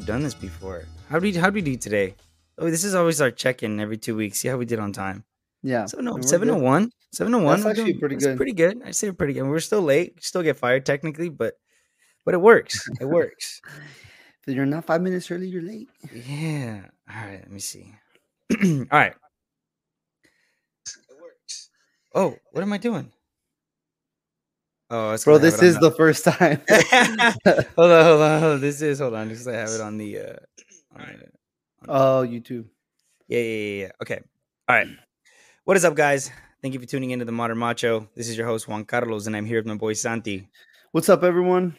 Gotta act like we've done this before. How do we how do we do today? Oh, this is always our check-in every two weeks. See how we did on time. Yeah. Seven and we're seven oh good. one. Seven oh one. That's actually pretty good. Pretty good. I say we're pretty good. We're still late. Still get fired technically, but but it works. It works. If you're not five minutes early, you're late. yeah. All right. Let me see. All right. It works. Oh, what am I doing? Oh, it's Bro, this is the first time. hold on, hold on, hold on. This is hold on, because I have it on the. Uh, on the oh, you too. yeah, yeah, yeah, yeah. Okay. All right. What is up, guys? Thank you for tuning into the Modern Macho. This is your host Juan Carlos, and I'm here with my boy Santi. What's up, everyone?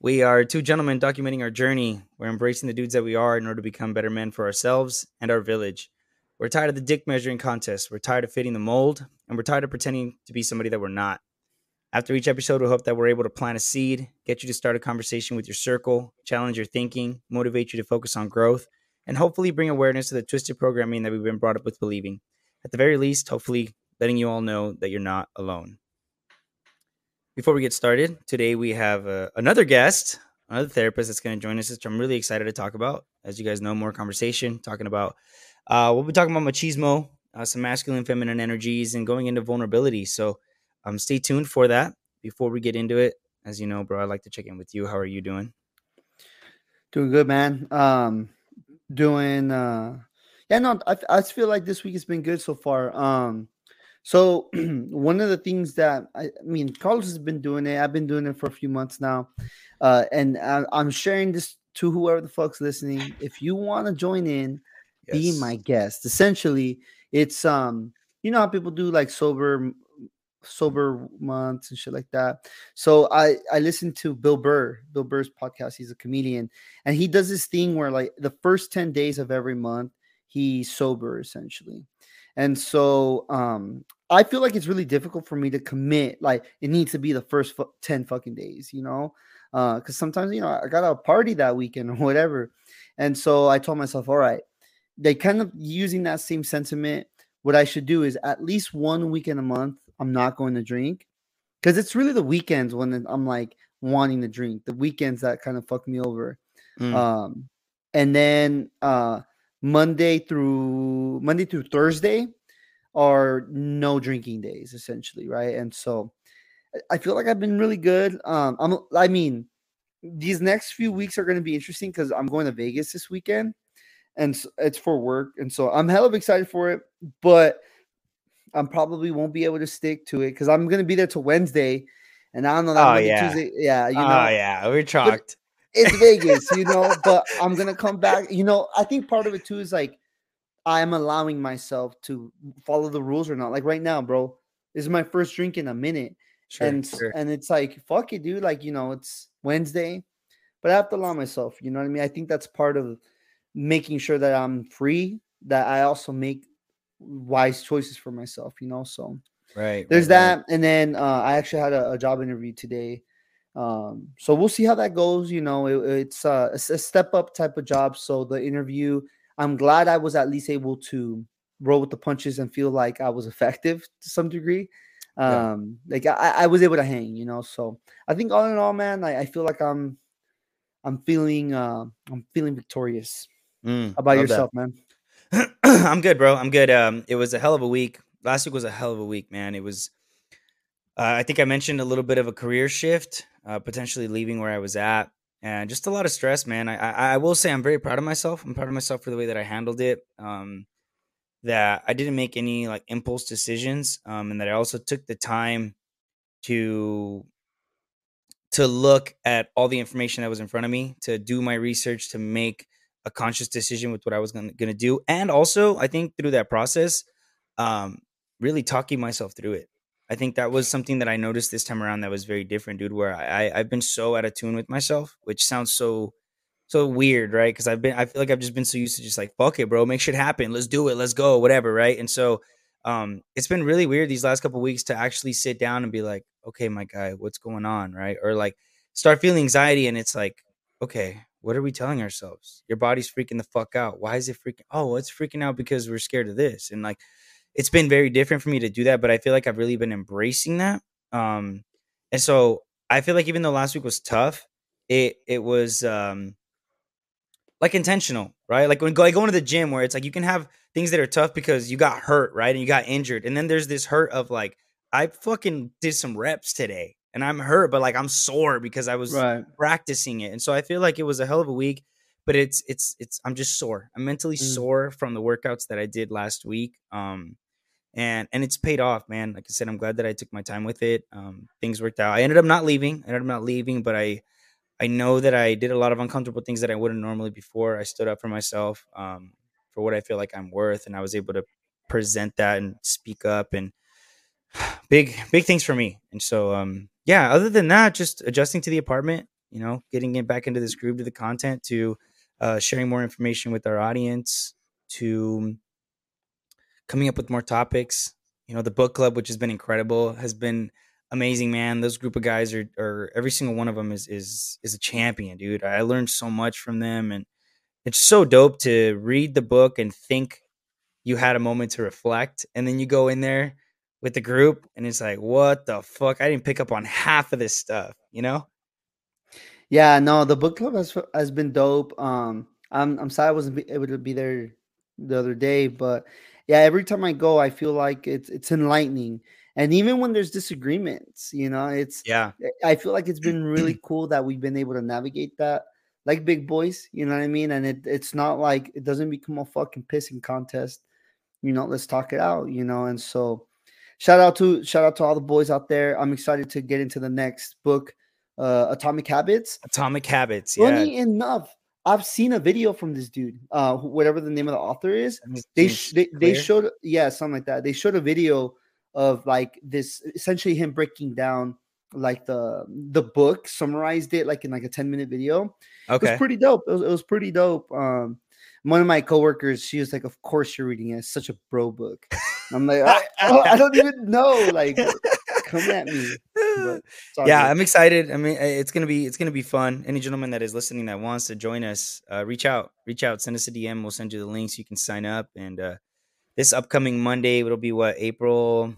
We are two gentlemen documenting our journey. We're embracing the dudes that we are in order to become better men for ourselves and our village. We're tired of the dick measuring contest. We're tired of fitting the mold, and we're tired of pretending to be somebody that we're not. After each episode, we hope that we're able to plant a seed, get you to start a conversation with your circle, challenge your thinking, motivate you to focus on growth, and hopefully bring awareness to the twisted programming that we've been brought up with believing. At the very least, hopefully letting you all know that you're not alone. Before we get started, today we have uh, another guest, another therapist that's going to join us, which I'm really excited to talk about. As you guys know, more conversation, talking about, uh, we'll be talking about machismo, uh, some masculine, feminine energies, and going into vulnerability. So um, stay tuned for that. Before we get into it, as you know, bro, I'd like to check in with you. How are you doing? Doing good, man. Um, doing. uh Yeah, no, I, I just feel like this week has been good so far. Um, so one of the things that I, I mean, Carlos has been doing it. I've been doing it for a few months now, uh, and I, I'm sharing this to whoever the fuck's listening. If you want to join in, be my guest. Essentially, it's um, you know how people do like sober sober months and shit like that. So I I listened to Bill Burr, Bill Burr's podcast. He's a comedian, and he does this thing where like the first 10 days of every month, he's sober essentially. And so um I feel like it's really difficult for me to commit. Like it needs to be the first fu- 10 fucking days, you know? Uh, because sometimes you know I got a party that weekend or whatever. And so I told myself, all right, they kind of using that same sentiment. What I should do is at least one weekend a month, I'm not going to drink. Because it's really the weekends when I'm like wanting to drink. The weekends that kind of fuck me over. Mm. Um, and then uh Monday through Monday through Thursday are no drinking days, essentially, right? And so I- feel like I've been really good. Um, I'm I mean, these next few weeks are going to be interesting because I'm going to Vegas this weekend, and it's for work, and so I'm hell of excited for it. But I probably won't be able to stick to it because I'm going to be there till Wednesday, and I don't know that Oh, Monday, yeah. Tuesday, yeah, you know. oh know, yeah, we're chalked. it's Vegas, you know, but I'm gonna come back. You know, I think part of it too is like I'm allowing myself to follow the rules or not. Like right now, bro, this is my first drink in a minute. Sure, and sure. and it's like, fuck it, dude. Like, you know, it's Wednesday, but I have to allow myself, you know what I mean? I think that's part of making sure that I'm free, that I also make wise choices for myself, you know. So right. there's right, right. that and then uh, i actually had a, a job interview today um, so we'll see how that goes you know it- it's uh, a, s- a step up type of job so the interview i'm glad i was at least able to roll with the punches and feel like i was effective to some degree Yeah. um like I, I was able to hang you know so i think all in all man i, I feel like i'm i'm feeling uh, i'm feeling victorious Mm, about love that. yourself man I'm good, bro. I'm good. Um, it was a hell of a week. Last week was a hell of a week, man. It was. Uh, I think I mentioned a little bit of a career shift, uh, potentially leaving where I was at, and just a lot of stress, man. I, I I will say I'm very proud of myself. I'm proud of myself for the way that I handled it. Um, that I didn't make any like impulse decisions, um, and that I also took the time to to look at all the information that was in front of me, to do my research, to make a conscious decision with what I was gonna, gonna do, and also I think through that process, um, really talking myself through it. I think that was something that I noticed this time around that was very different, dude. Where I, I I've been so out of tune with myself, which sounds so so weird, right? Because I've been I feel like I've just been so used to just like fuck it, bro, make shit happen, let's do it, let's go, whatever, right? And so um, it's been really weird these last couple weeks to actually sit down and be like, okay, my guy, what's going on, right? Or like start feeling anxiety, and it's like, okay, what are we telling ourselves? Your body's freaking the fuck out. Why is it freaking? Oh, it's freaking out because we're scared of this, and like, it's been very different for me to do that. But I feel like I've really been embracing that. Um, and so I feel like even though last week was tough, it it was um, like intentional, right? Like when go, like going to the gym where it's like you can have things that are tough because you got hurt, right? And you got injured. And then there's this hurt of like, I fucking did some reps today and I'm hurt, but like I'm sore because I was Right. practicing it. And so I feel like it was a hell of a week, but it's it's it's I'm just sore. I'm mentally Mm. sore from the workouts that I did last week. Um and and it's paid off, man. Like I said, I'm glad that I took my time with it. Um things worked out. I ended up not leaving. I ended up not leaving, but I I know that I did a lot of uncomfortable things that I wouldn't normally before. I stood up for myself, um, for what I feel like I'm worth, and I was able to present that and speak up and big big things for me. And so um yeah, other than that, just adjusting to the apartment, you know, getting it back into this groove to the content, to uh, sharing more information with our audience, to coming up with more topics. You know, the book club, which has been incredible, has been amazing, man. Those group of guys are, are every single one of them is is is a champion, dude. I learned so much from them, and it's so dope to read the book and think you had a moment to reflect, and then you go in there with the group, and it's like, what the fuck? I didn't pick up on half of this stuff, you know? Yeah, no, the book club has has been dope. Um, I'm I'm sad I wasn't able to be there the other day, but yeah, every time I go, I feel like it's it's enlightening. And even when there's disagreements, you know, it's Yeah, I feel like it's been really cool that we've been able to navigate that like big boys, you know what I mean? And it it's not like it doesn't become a fucking pissing contest. You know, let's talk it out, you know. And so shout out to shout out to all the boys out there. I'm excited to get into the next book, uh Atomic Habits. Atomic Habits. Yeah, Funny enough, I've seen a video from this dude, uh, whatever the name of the author is. They sh- they, they showed yeah something like that. They showed a video of like this essentially him breaking down like the the book, summarized it like in like a ten minute video. okay It was pretty dope. It was, it was pretty dope. Um, one of my coworkers, she was like, "Of course you're reading it. It's such a bro book." I'm like, I, oh, I don't even know. Like, come at me. But yeah. I'm excited. I mean, it's gonna be it's gonna be fun. Any gentleman that is listening that wants to join us, uh, reach out, reach out, send us a DM. We'll send you the links. You can sign up. And uh, this upcoming Monday, it'll be what April.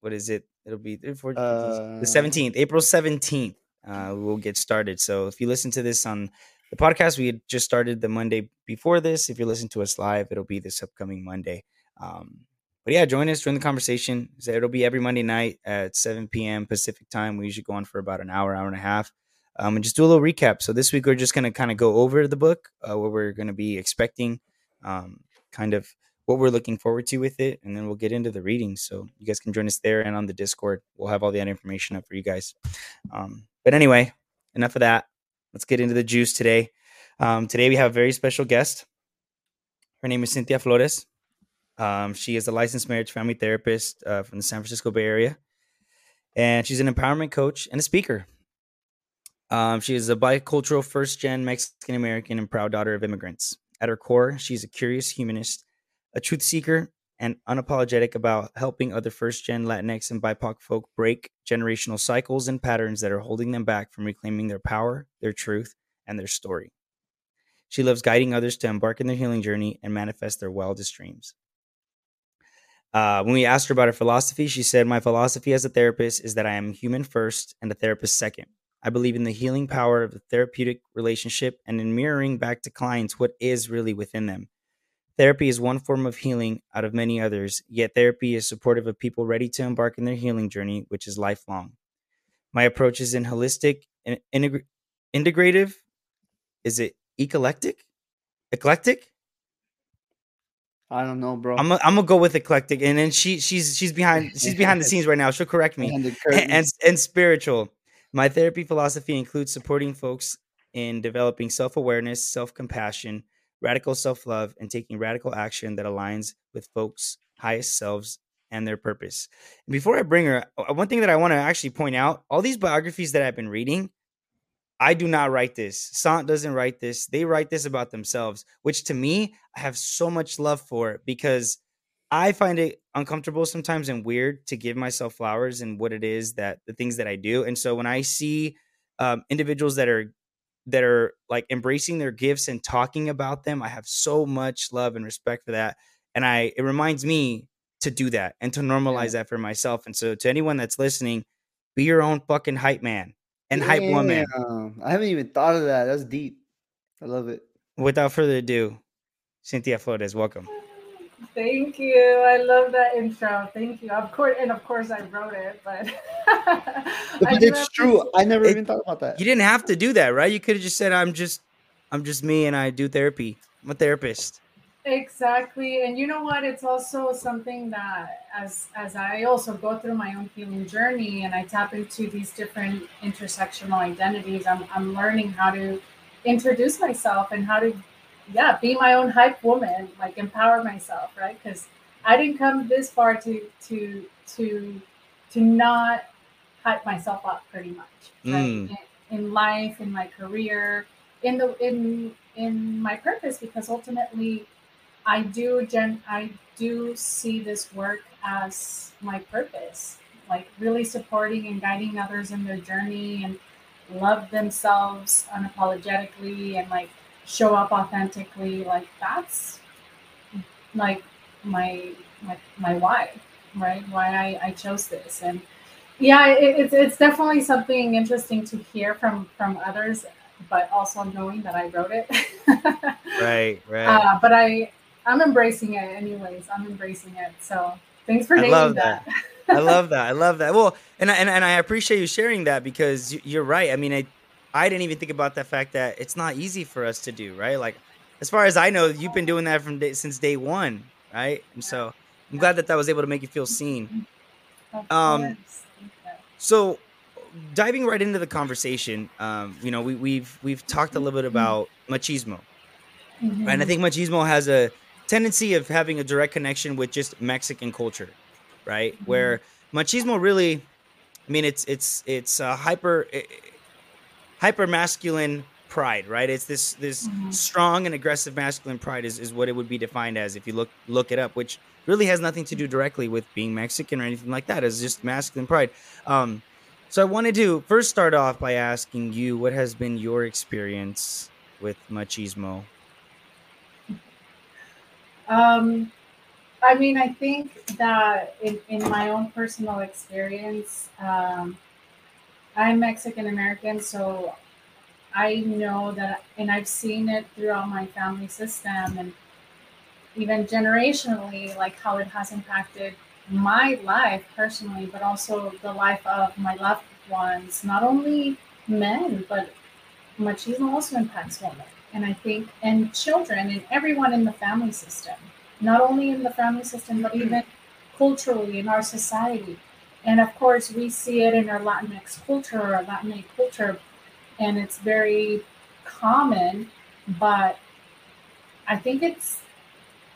What is it? It'll be three, four, Uh, the seventeenth, April seventeenth. Uh, we'll get started. So if you listen to this on the podcast, we had just started the Monday before this. If you listen to us live, it'll be this upcoming Monday. Um, but yeah, join us, join the conversation. It'll be every Monday night at 7 p.m. Pacific time. We usually go on for about an hour, hour and a half, um, and just do a little recap. So this week we're just going to kind of go over the book, uh, what we're going to be expecting, um, kind of what we're looking forward to with it, and then we'll get into the reading. So you guys can join us there and on the Discord. We'll have all the information up for you guys. Um, but anyway, enough of that. Let's get into the juice today. Um, today we have a very special guest. Her name is Cynthia Flores. Um, she is a licensed marriage family therapist uh, from the San Francisco Bay Area, and she's an empowerment coach and a speaker. Um, she is a bicultural first gen Mexican American and proud daughter of immigrants. At her core, she's a curious humanist, a truth seeker, and unapologetic about helping other first gen Latinx and BIPOC folk break generational cycles and patterns that are holding them back from reclaiming their power, their truth, and their story. She loves guiding others to embark in their healing journey and manifest their wildest dreams. Uh, when we asked her about her philosophy, she said, My philosophy as a therapist is that I am human first and a therapist second. I believe in the healing power of the therapeutic relationship and in mirroring back to clients what is really within them. Therapy is one form of healing out of many others, yet therapy is supportive of people ready to embark in their healing journey, which is lifelong. My approach is in holistic and integrative. Is it eclectic? Eclectic? I don't know, bro. I'm gonna I'm gonna go with eclectic, and then she she's she's behind she's behind the scenes right now. She'll correct me. And, and and spiritual. My therapy philosophy includes supporting folks in developing self awareness, self compassion, radical self love, and taking radical action that aligns with folks' highest selves and their purpose. And before I bring her, one thing that I want to actually point out: all these biographies that I've been reading, I do not write this. Sant doesn't write this. They write this about themselves, which to me, I have so much love for because I find it uncomfortable sometimes and weird to give myself flowers and what it is that the things that I do. And so when I see um, individuals that are that are like embracing their gifts and talking about them, I have so much love and respect for that. And I it reminds me to do that and to normalize that for myself. And so to anyone that's listening, be your own fucking hype man and hype woman. I haven't even thought of that. That's deep. I love it. Without further ado, Cynthia Flores, welcome. Thank you. I love that intro. Thank you. Of course, and of course, I wrote it, but, but it's true. I never it, even thought about that. You didn't have to do that, right? You could have just said, "I'm just, I'm just me, and I do therapy. I'm a therapist." Exactly, and you know what? It's also something that, as as I also go through my own healing journey, and I tap into these different intersectional identities, I'm I'm learning how to introduce myself and how to yeah, be my own hype woman, like empower myself, right? Because I didn't come this far to to to to not hype myself up pretty much, right? Mm. In, in life, in my career, in the in in my purpose, because ultimately I do gen I do see this work as my purpose, like really supporting and guiding others in their journey and love themselves unapologetically and like show up authentically like that's like my my my why right? Why i i chose this. And yeah it, it's it's definitely something interesting to hear from from others but also knowing that i wrote it. Right right. Uh, but i i'm embracing it anyways i'm embracing it so thanks for naming that, that. I love that. I love that. Well, and I, and, and I appreciate you sharing that because you're right. I mean, I I didn't even think about the fact that it's not easy for us to do, right? Like, as far as I know, you've been doing that from day, since day one, right? And so I'm glad that that was able to make you feel seen. Um, so diving right into the conversation, um, you know, we, we've we've talked a little bit about machismo, mm-hmm. and I think machismo has a tendency of having a direct connection with just Mexican culture, right? Mm-hmm. Where machismo really, I mean, it's it's it's a hyper. It, hyper masculine pride, right? It's this this mm-hmm. strong and aggressive masculine pride is, is what it would be defined as if you look look it up, which really has nothing to do directly with being Mexican or anything like that. It's just masculine pride. Um, so I wanted to first start off by asking you what has been your experience with machismo. Um, I mean, I think that in, in my own personal experience, um, I'm Mexican American, so I know that, and I've seen it throughout my family system and even generationally, like how it has impacted my life personally, but also the life of my loved ones, not only men, but machismo also impacts women. And I think, and children and everyone in the family system, not only in the family system, but even culturally in our society. And of course, we see it in our Latinx culture or Latinx culture, and it's very common. But I think it's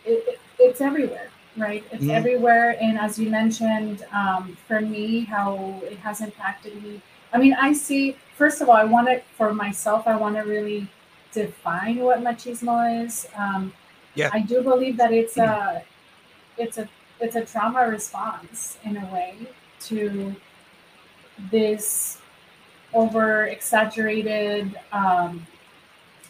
it, it's everywhere, right? It's yeah. everywhere. And as you mentioned, um, for me, how it has impacted me. I mean, I see. First of all, I want it for myself. I want to really define what machismo is. Um, yeah. I do believe that it's a it's a it's a trauma response in a way to this over exaggerated um,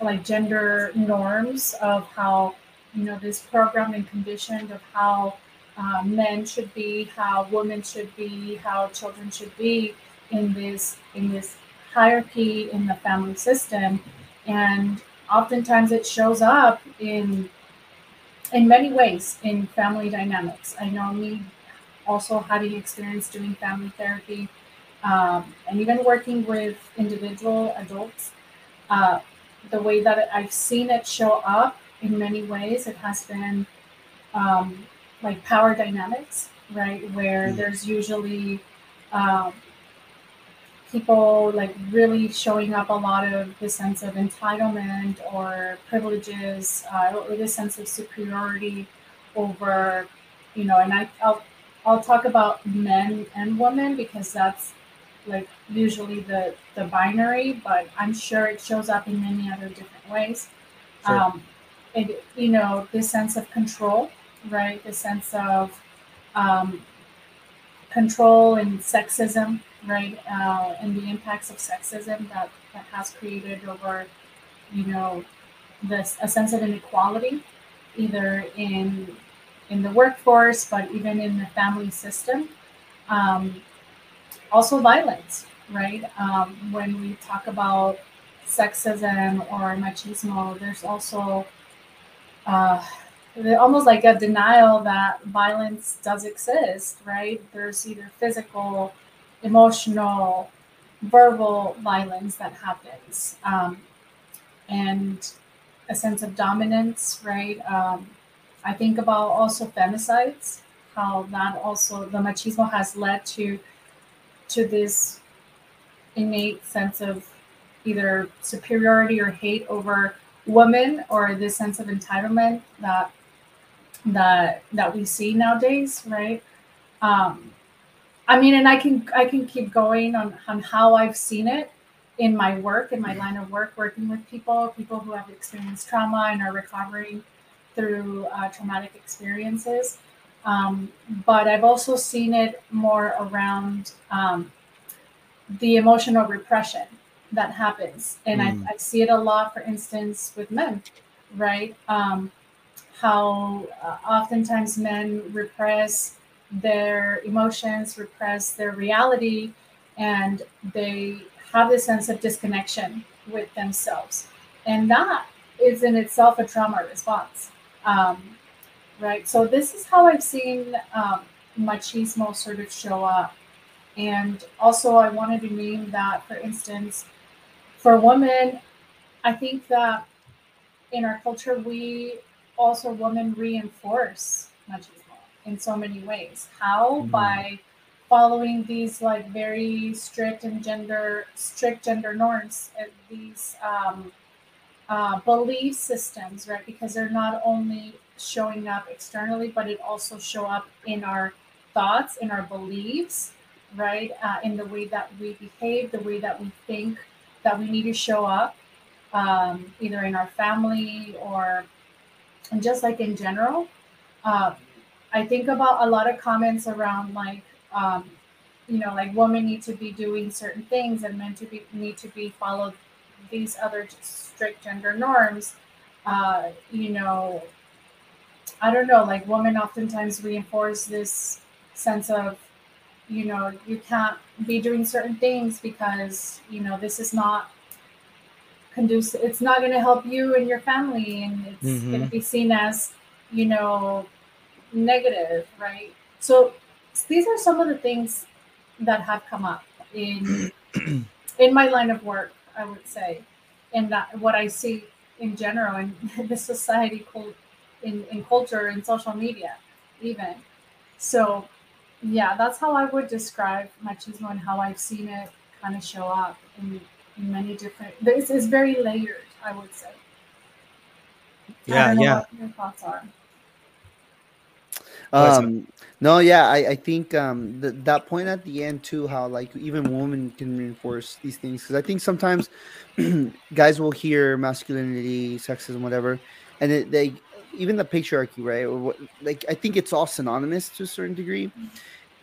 like gender norms of how you know this programmed and conditioned of how uh, men should be how women should be how children should be in this in this hierarchy in the family system and oftentimes it shows up in in many ways in family dynamics i know me also having experience doing family therapy um, and even working with individual adults, uh, the way that I've seen it show up in many ways, it has been um, like power dynamics, right? Where mm-hmm. there's usually um, people like really showing up a lot of the sense of entitlement or privileges uh, or the sense of superiority over, you know, and I, I'll I'll talk about men and women because that's like usually the the binary, but I'm sure it shows up in many other different ways. Sure. Um, it, you know, this sense of control, right? The sense of um, control and sexism, right? Uh, and the impacts of sexism that, that has created over, you know, this a sense of inequality, either in in the workforce, but even in the family system. Um, also, violence, right? Um, when we talk about sexism or machismo, there's also uh, almost like a denial that violence does exist, right? There's either physical, emotional, verbal violence that happens, um, and a sense of dominance, right? Um, I think about also femicides, how that also the machismo has led to to this innate sense of either superiority or hate over women or this sense of entitlement that that that we see nowadays right um i mean and i can i can keep going on on how i've seen it in my work in my line of work working with people people who have experienced trauma and are recovering through uh, traumatic experiences. Um, but i've also seen it more around um, the emotional repression that happens. And mm. I, I, see it a lot for instance with men right? Um, how uh, oftentimes men repress their emotions repress their reality and they have this sense of disconnection with themselves. And that is in itself a trauma response. Um, right? So this is how i've seen um, machismo sort of show up. And also i wanted to name that for instance for women, I think that in our culture, we also women reinforce machismo in so many ways. How? Mm-hmm. By following these like very strict and gender strict gender norms and these um, uh, belief systems, right? Because they're not only showing up externally, but it also show up in our thoughts, in our beliefs, right? Uh, in the way that we behave, the way that we think, that we need to show up um, either in our family or and just like in general uh, i think about a lot of comments around like um, you know like women need to be doing certain things and men to be need to be followed these other strict gender norms uh, you know i don't know like women oftentimes reinforce this sense of you know you can't be doing certain things because you know this is not conducive it's not going to help you and your family and it's mm-hmm. going to be seen as you know negative right so these are some of the things that have come up in in my line of work i would say and that what i see in general in the society in, in culture and social media even so yeah, that's how I would describe machismo and how I've seen it kind of show up in, in many different. This is very layered, I would say. Yeah, yeah. your thoughts are. Um, no, yeah, I, I think um, the, that point at the end too, how like even women can reinforce these things because I think sometimes guys will hear masculinity, sexism, whatever, and it, they even the patriarchy, right? Or what, like I think it's all synonymous to a certain degree.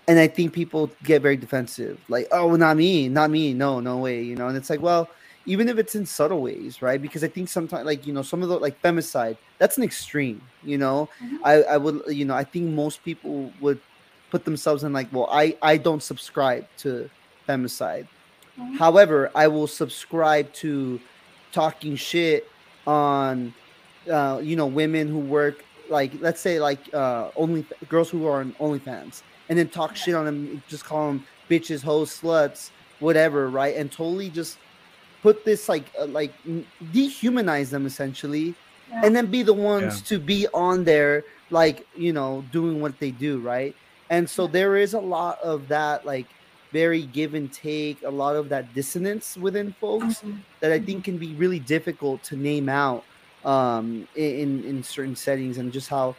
And I think people get very defensive, like, oh, not me, not me, no, no way, you know. And it's like, well, even if it's in subtle ways, right? Because I think sometimes, like, you know, some of the like femicide, that's an extreme, you know. Mm-hmm. I, I would, you know, I think most people would put themselves in like, well, I, I don't subscribe to femicide. Mm-hmm. However, I will subscribe to talking shit on uh, you know, women who work like let's say like uh only girls who are on OnlyFans and then talk shit on them, just call them bitches, hoes, sluts, whatever, right? And totally just put this like uh, like dehumanize them essentially, yeah. and then be the ones yeah. to be on there like you know doing what they do, right? And so there is a lot of that like very give and take, a lot of that dissonance within folks mm-hmm. that I think mm-hmm. can be really difficult to name out um, in in certain settings and just how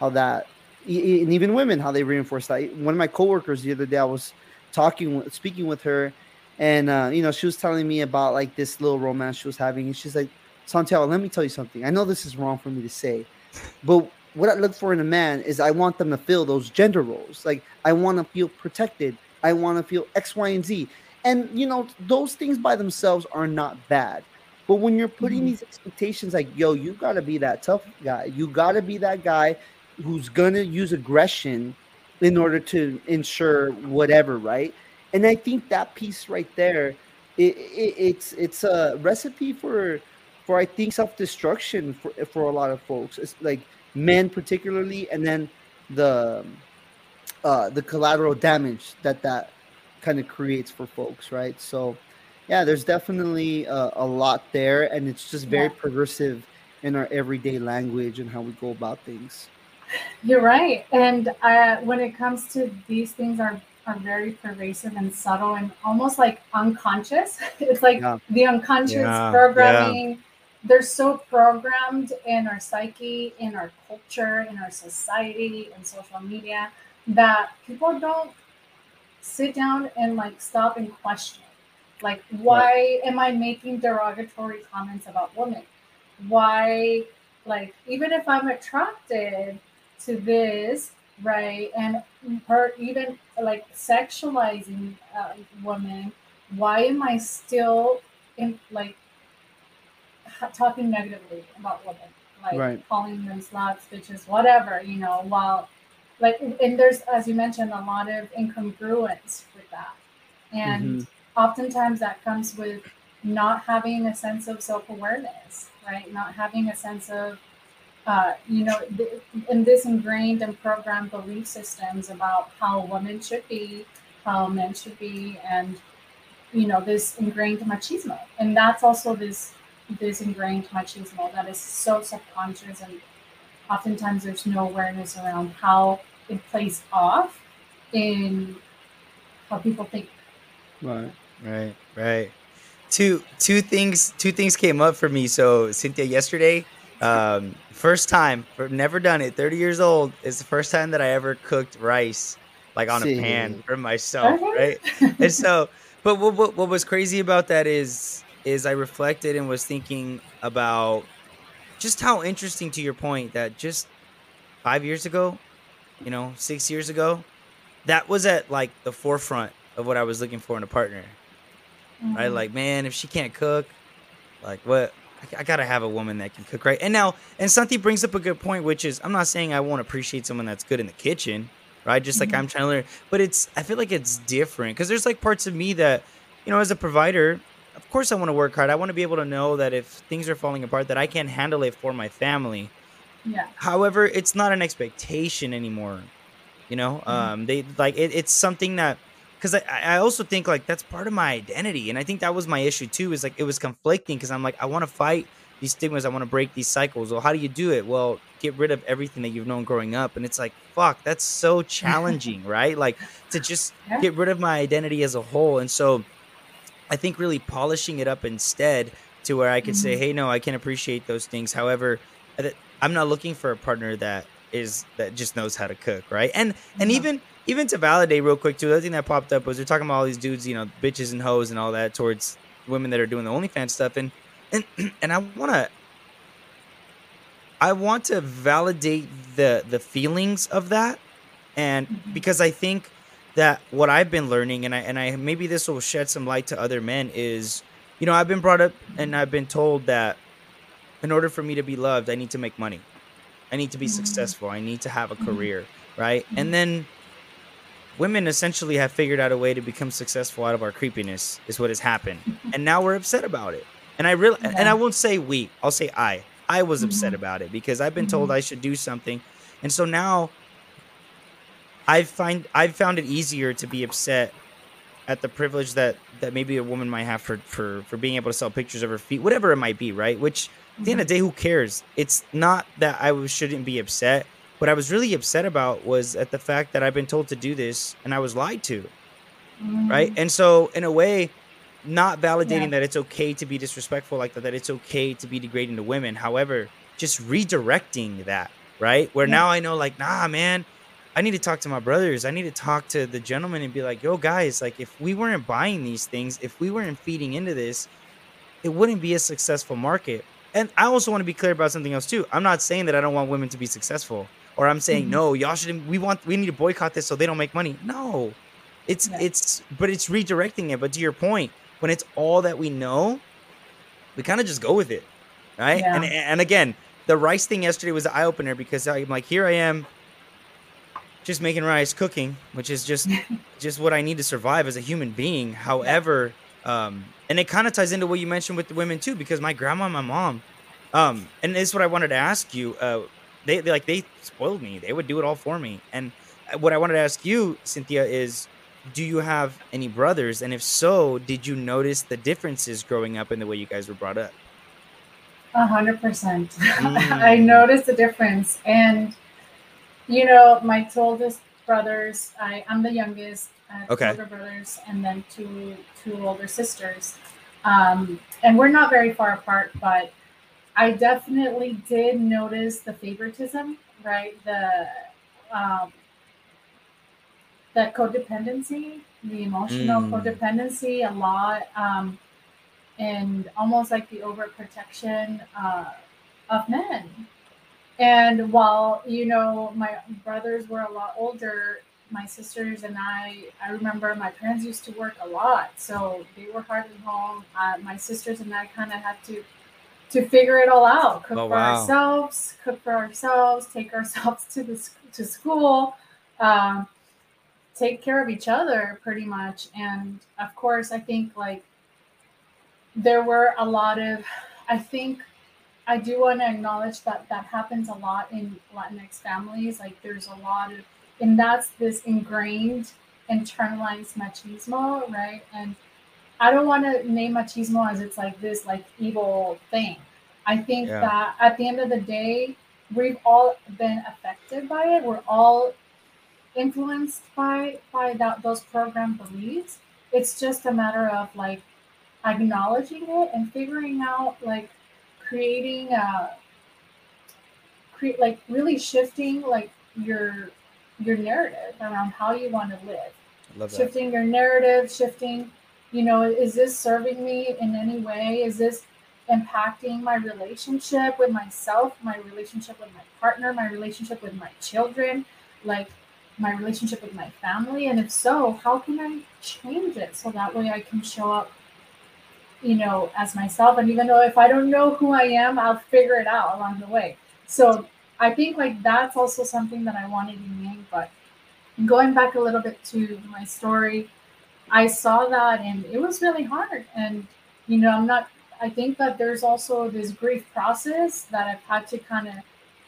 how that and even women how they reinforce that. One of my coworkers the other day, I was talking speaking with her, and uh, you know she was telling me about like this little romance she was having, and she's like, Santiago, let me tell you something. I know this is wrong for me to say, but what I look for in a man is I want them to fill those gender roles. Like I want to feel protected. I want to feel X, Y, and Z. And you know, those things by themselves are not bad. But when you're putting mm-hmm. these expectations, like, yo, you got to be that tough guy. You got to be that guy who's going to use aggression in order to ensure whatever, right? And I think that piece right there it, it, it's it's a recipe for for I think self destruction for for a lot of folks. It's like men particularly, and then the uh, the collateral damage that that kind of creates for folks, right? So, yeah, there's definitely a, a lot there, and it's just very Yeah. in our everyday language and how we go about things. You're right. And uh, when it comes to these things are are very pervasive and subtle and almost like unconscious. It's like Yeah. the unconscious Yeah, programming. They're so programmed in our psyche, in our culture, in our society, in social media that people don't sit down and like stop and question. Like, why am I making derogatory comments about women? Why, like, even if I'm attracted to this, right, and her even like sexualizing uh, women, why am I still in like ha- talking negatively about women? Like, Right. calling them sluts, bitches, whatever, you know, while like and there's as you mentioned a lot of incongruence with that and oftentimes that comes with not having a sense of self-awareness right not having a sense of uh, you know th- in this ingrained and programmed belief systems about how women should be how men should be and you know this ingrained machismo and that's also this this ingrained machismo that is so subconscious and oftentimes there's no awareness around how it plays off in how people think. Right. Right, right. Two two things two things came up for me. So Cynthia, yesterday, um, first time, never done it. Thirty years old. It's the first time that I ever cooked rice like on a pan for myself, Okay. right? And so, but what, what what was crazy about that is is I reflected and was thinking about just how interesting to your point that just five years ago, you know, six years ago, that was at like the forefront of what I was looking for in a partner right? Mhm. Like, man, if she can't cook, like, what? I, I gotta have a woman that can cook, right? And now, and Santi brings up a good point, which is, I'm not saying I won't appreciate someone that's good in the kitchen, right? Just like Mhm. I'm trying to learn, but it's, I feel like it's different because there's like parts of me that, you know, as a provider, of course I want to work hard. I want to be able to know that if things are falling apart, that I can handle it for my family. yeah. However, it's not an expectation anymore. You know, Mhm. um, they like it, it's something that because I, I also think like that's part of my identity, and I think that was my issue too. Is like it was conflicting because I'm like I want to fight these stigmas, I want to break these cycles. Well, how do you do it? Well, get rid of everything that you've known growing up, and it's like fuck, that's so challenging, right? Like to just Yeah. get rid of my identity as a whole, and so I think really polishing it up instead to where I could say, Mhm. hey, no, I can appreciate those things. However, I'm not looking for a partner that is that just knows how to cook, right? And and Mhm. even even to validate real quick too, the other thing that popped up was they're talking about all these dudes, you know, bitches and hoes and all that towards women that are doing the OnlyFans stuff, and and and I wanna I want to validate the the feelings of that, and Mhm. because I think that what I've been learning, and I and I maybe this will shed some light to other men is, you know, I've been brought up and I've been told that in order for me to be loved, I need to make money. I need to be Mhm. successful. I need to have a Mhm. career, right? Mhm. And then women essentially have figured out a way to become successful out of our creepiness is what has happened. And now we're upset about it. And I really and I won't say we, I'll say I. I was upset Mhm. about it because I've been told. I should do something. And so now I find I've found it easier to be upset at the privilege that that maybe a woman might have for for for being able to sell pictures of her feet, whatever it might be, right? Which at the end of the day, who cares? It's not that I shouldn't be upset. What I was really upset about was at the fact that I've been told to do this and I was lied to, right? Mhm. And so, in a way, not validating Yeah. that it's okay to be disrespectful like that, that it's okay to be degrading to women. However, just redirecting that, right? Where Yeah. now I know, like, nah, man, I need to talk to my brothers. I need to talk to the gentleman and be like, yo, guys, like, if we weren't buying these things, if we weren't feeding into this, it wouldn't be a successful market. And I also want to be clear about something else too. I'm not saying that I don't want women to be successful, or I'm saying Mhm. no, y'all shouldn't. We want we need to boycott this so they don't make money. No, it's Yeah. it's but it's redirecting it. But to your point, when it's all that we know, we kind of just go with it, right? And Yeah. and again, the rice thing yesterday was an eye opener because I'm like, here I am, just making rice, cooking, which is just just what I need to survive as a human being. However, Um, and it kind of ties into what you mentioned with the women too, because my grandma and my mom, um, and this is what I wanted to ask you. Uh, they, they like they spoiled me. They would do it all for me. And what I wanted to ask you, Cynthia, is do you have any brothers? And if so, did you notice the differences growing up in the way you guys were brought up? A hundred percent. I noticed the difference. And you know, my oldest brothers, I, I'm the youngest, I Okay. older brothers and then two two older sisters. Um, and we're not very far apart, but I definitely did notice the favoritism, right? The um, the codependency, the emotional Mm. codependency a lot, um, and almost like the overprotection uh, of men. And while you know my brothers were a lot older, my sisters and I, I remember my parents used to work a lot, so they were hardly home. Uh, my sisters and I kind of had to to figure it all out, cook Oh, for wow. ourselves, cook for ourselves, take ourselves to the to school, um, take care of each other pretty much. And of course, I think like there were a lot of, I think I do want to acknowledge that that happens a lot in Latinx families. Like there's a lot of, and that's this ingrained, internalized machismo, right? And I don't want to name machismo as it's like this like evil thing. I think Yeah. that at the end of the day, we've all been affected by it. We're all influenced by by that those program beliefs. It's just a matter of like acknowledging it and figuring out like creating uh, a create like really shifting like your your narrative around how you want to live love that. shifting your narrative shifting you know is this serving me in any way? Is this impacting my relationship with myself my relationship with my partner my relationship with my children like my relationship with my family? And if so how can i change it so that way i can show up you know as myself. And even though if i don't know who i am i'll figure it out along the way. So i think like that's also something that i wanted to name but going back a little bit to my story i saw that and it was really hard. And you know i'm not i think that there's also this grief process that i've had to kind of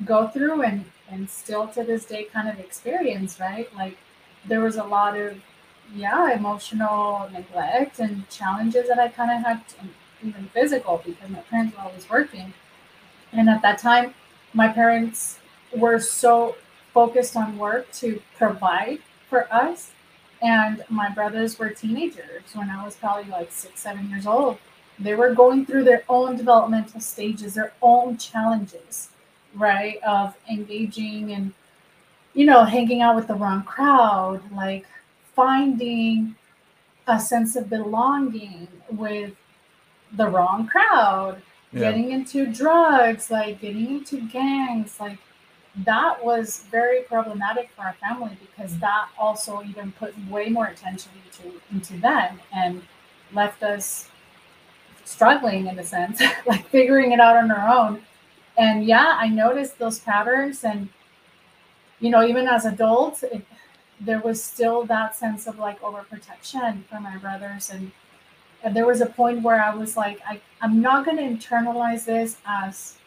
go through and and still to this day kind of experience right? Like there was a lot of yeah emotional neglect and challenges that i kind of had to, um, even physical because my parents were always working. And at that time my parents were so focused on work to provide for us and my brothers were teenagers when i was probably like six seven years old. They were going through their own developmental stages their own challenges right of engaging and you know hanging out with the wrong crowd like finding a sense of belonging with the wrong crowd Yeah. getting into drugs like getting into gangs like that was very problematic for our family because mm. that also even put way more attention into into them and left us struggling in a sense like figuring it out on our own and yeah i noticed those patterns and you know even as adults it, there was still that sense of like overprotection for my brothers. And, and there was a point where i was like I, i'm not going to internalize this as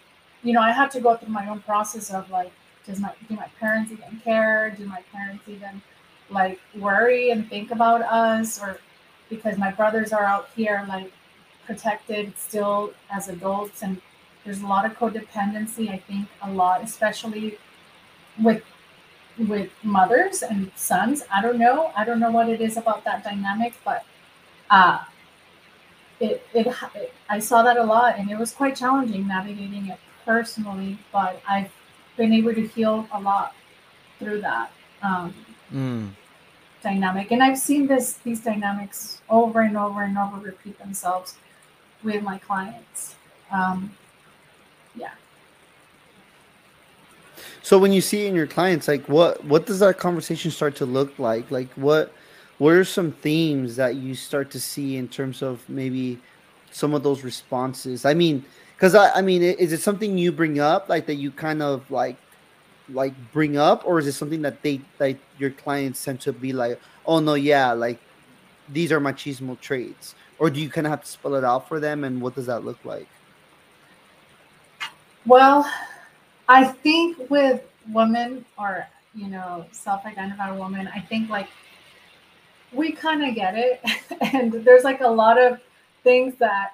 you know i had to go through my own process of like does my do my parents even care? Do my parents even like worry and think about us? Or because my brothers are out here like protected still as adults. And there's a lot of codependency i think a lot especially with with mothers and sons. I don't know. I don't know what it is about that dynamic but uh it, it, it i saw that a lot and it was quite challenging navigating it personally but i've been able to heal a lot through that um, Mm. dynamic. And i've seen this these dynamics over and over and over repeat themselves with my clients. Um, yeah So when you see it in your clients, like what what does that conversation start to look like? Like what what are some themes that you start to see in terms of maybe some of those responses? I mean, because I, I mean, is it something you bring up like that you kind of like like bring up, or is it something that they like your clients tend to be like, oh no, yeah, like these are machismo traits, or do you kind of have to spell it out for them? And what does that look like? Well, I think with women or you know self-identified women, I think like we kind of get it, and there's like a lot of things that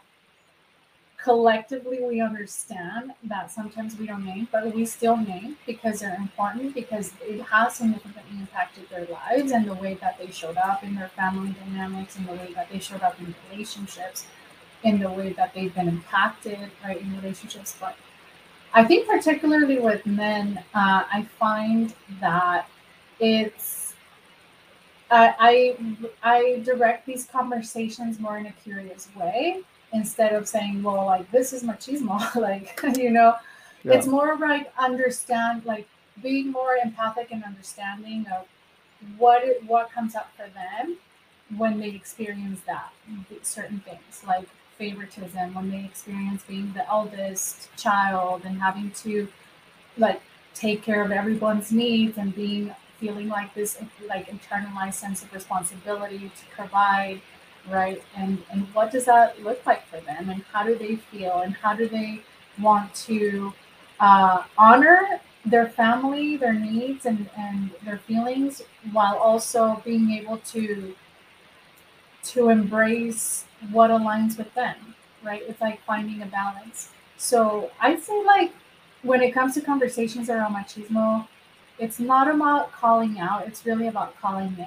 collectively we understand that sometimes we don't name, but we still name because they're important because it has significantly impacted their lives and the way that they showed up in their family dynamics and the way that they showed up in relationships, in the way that they've been impacted, right, in relationships. But I think particularly with men, uh, I find that it's I, I I direct these conversations more in a curious way instead of saying, well, like this is machismo, like you know, yeah. it's more like understand, like being more empathic and understanding of what it, what comes up for them when they experience that certain things like favoritism when they experience being the eldest child and having to like take care of everyone's needs and being feeling like this like internalized sense of responsibility to provide right? And and what does that look like for them? And how do they feel? And how do they want to uh, honor their family their needs and and their feelings while also being able to to embrace what aligns with them right it's like finding a balance so i'd say like when it comes to conversations around machismo it's not about calling out it's really about calling in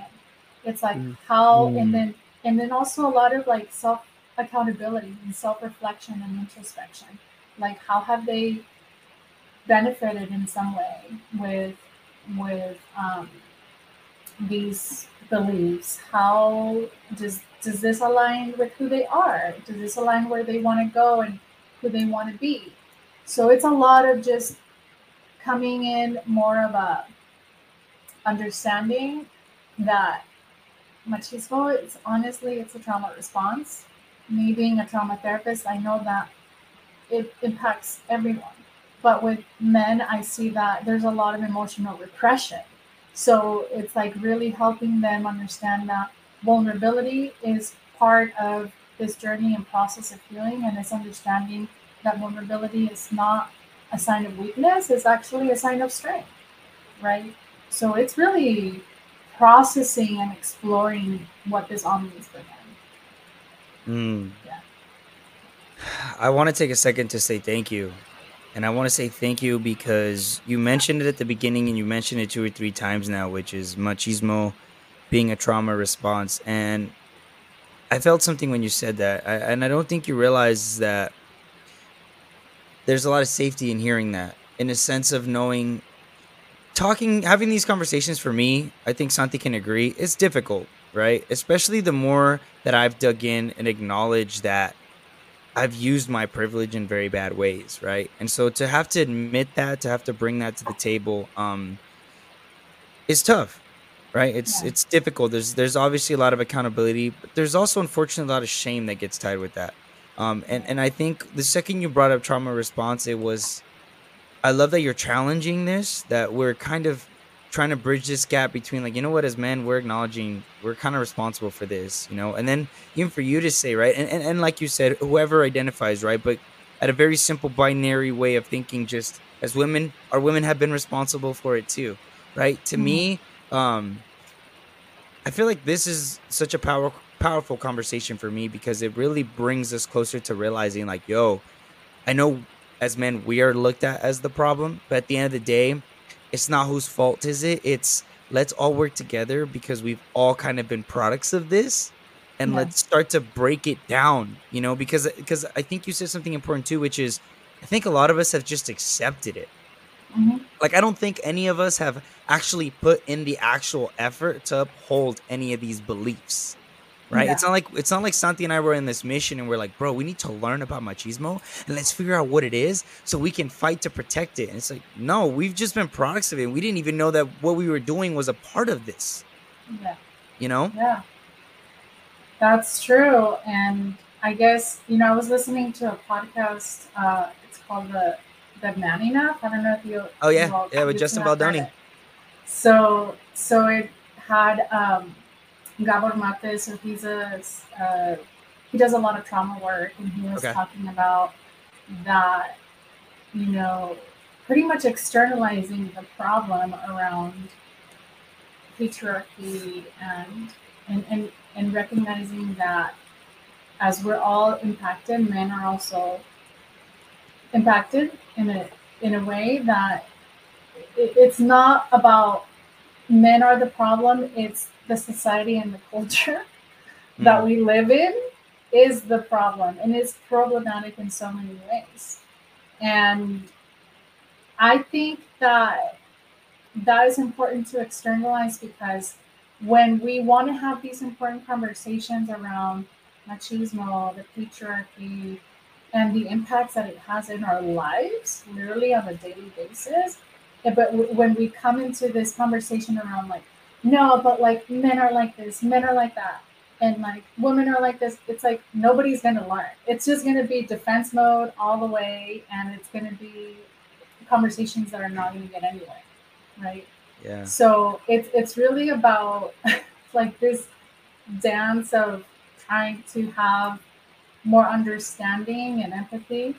it's like mm. how mm. and then and then also a lot of like self accountability and self reflection and introspection. Like how have they benefited in some way with with um, these beliefs? How does does this align with who they are? Does this align where they want to go and who they want to be? So it's a lot of just coming in more of a understanding that machismo it's honestly it's a trauma response me being a trauma therapist i know that it impacts everyone but with men i see that there's a lot of emotional repression so it's like really helping them understand that vulnerability is part of this journey and process of healing and this understanding that vulnerability is not a sign of weakness it's actually a sign of strength right so it's really processing and exploring what this all means for them. Mm. Yeah. I want to take a second to say thank you. And I want to say thank you because you mentioned it at the beginning and you mentioned it two or three times now, which is machismo being a trauma response. And I felt something when you said that. I, and I don't think you realize that there's a lot of safety in hearing that, in a sense of knowing talking having these conversations for me i think santi can agree it's difficult right especially the more that i've dug in and acknowledged that i've used my privilege in very bad ways right? And so to have to admit that to have to bring that to the table um is tough right? It's yeah. it's difficult. There's there's obviously a lot of accountability but there's also unfortunately a lot of shame that gets tied with that. Um and and i think the second you brought up trauma response it was I love that you're challenging this, that we're kind of trying to bridge this gap between like, you know what, as men, we're acknowledging we're kind of responsible for this, you know, and then even for you to say, right, and, and, and like you said, whoever identifies, right, but at a very simple binary way of thinking, just as women, our women have been responsible for it too, right? To mm-hmm. me, um, I feel like this is such a power, powerful conversation for me because it really brings us closer to realizing, like, yo, I know as men we are looked at as the problem but at the end of the day it's not whose fault is it it's let's all work together because we've all kind of been products of this and yeah. let's start to break it down you know because because i think you said something important too which is i think a lot of us have just accepted it mm-hmm. like i don't think any of us have actually put in the actual effort to uphold any of these beliefs right? Yeah. It's not like it's not like Santi and I were in this mission and we're like, bro, we need to learn about machismo and let's figure out what it is so we can fight to protect it. And it's like, no, we've just been products of it. We didn't even know that what we were doing was a part of this. Yeah. You know? Yeah. That's true. And I guess, you know, I was listening to a podcast, uh, it's called the the Man Enough. I don't know if you Oh yeah, yeah, with Justin Baldoni. So so it had um Gabor Mate. So he's a uh, he does a lot of trauma work, and he was Okay. talking about that. You know, pretty much externalizing the problem around patriarchy and and and, and recognizing that as we're all impacted, men are also impacted in a in a way that it, it's not about men are the problem it's the society and the culture hmm. that we live in is the problem and it's problematic in so many ways and i think that that is important to externalize because when we want to have these important conversations around machismo the patriarchy and the impacts that it has in our lives, literally on a daily basis. But when we come into this conversation around like, no, but like men are like this, men are like that, and like women are like this, it's like nobody's gonna learn. It's just gonna be defense mode all the way, and it's gonna be conversations that are not gonna get anywhere, right? Yeah. So it's it's really about like this dance of trying to have more understanding and empathy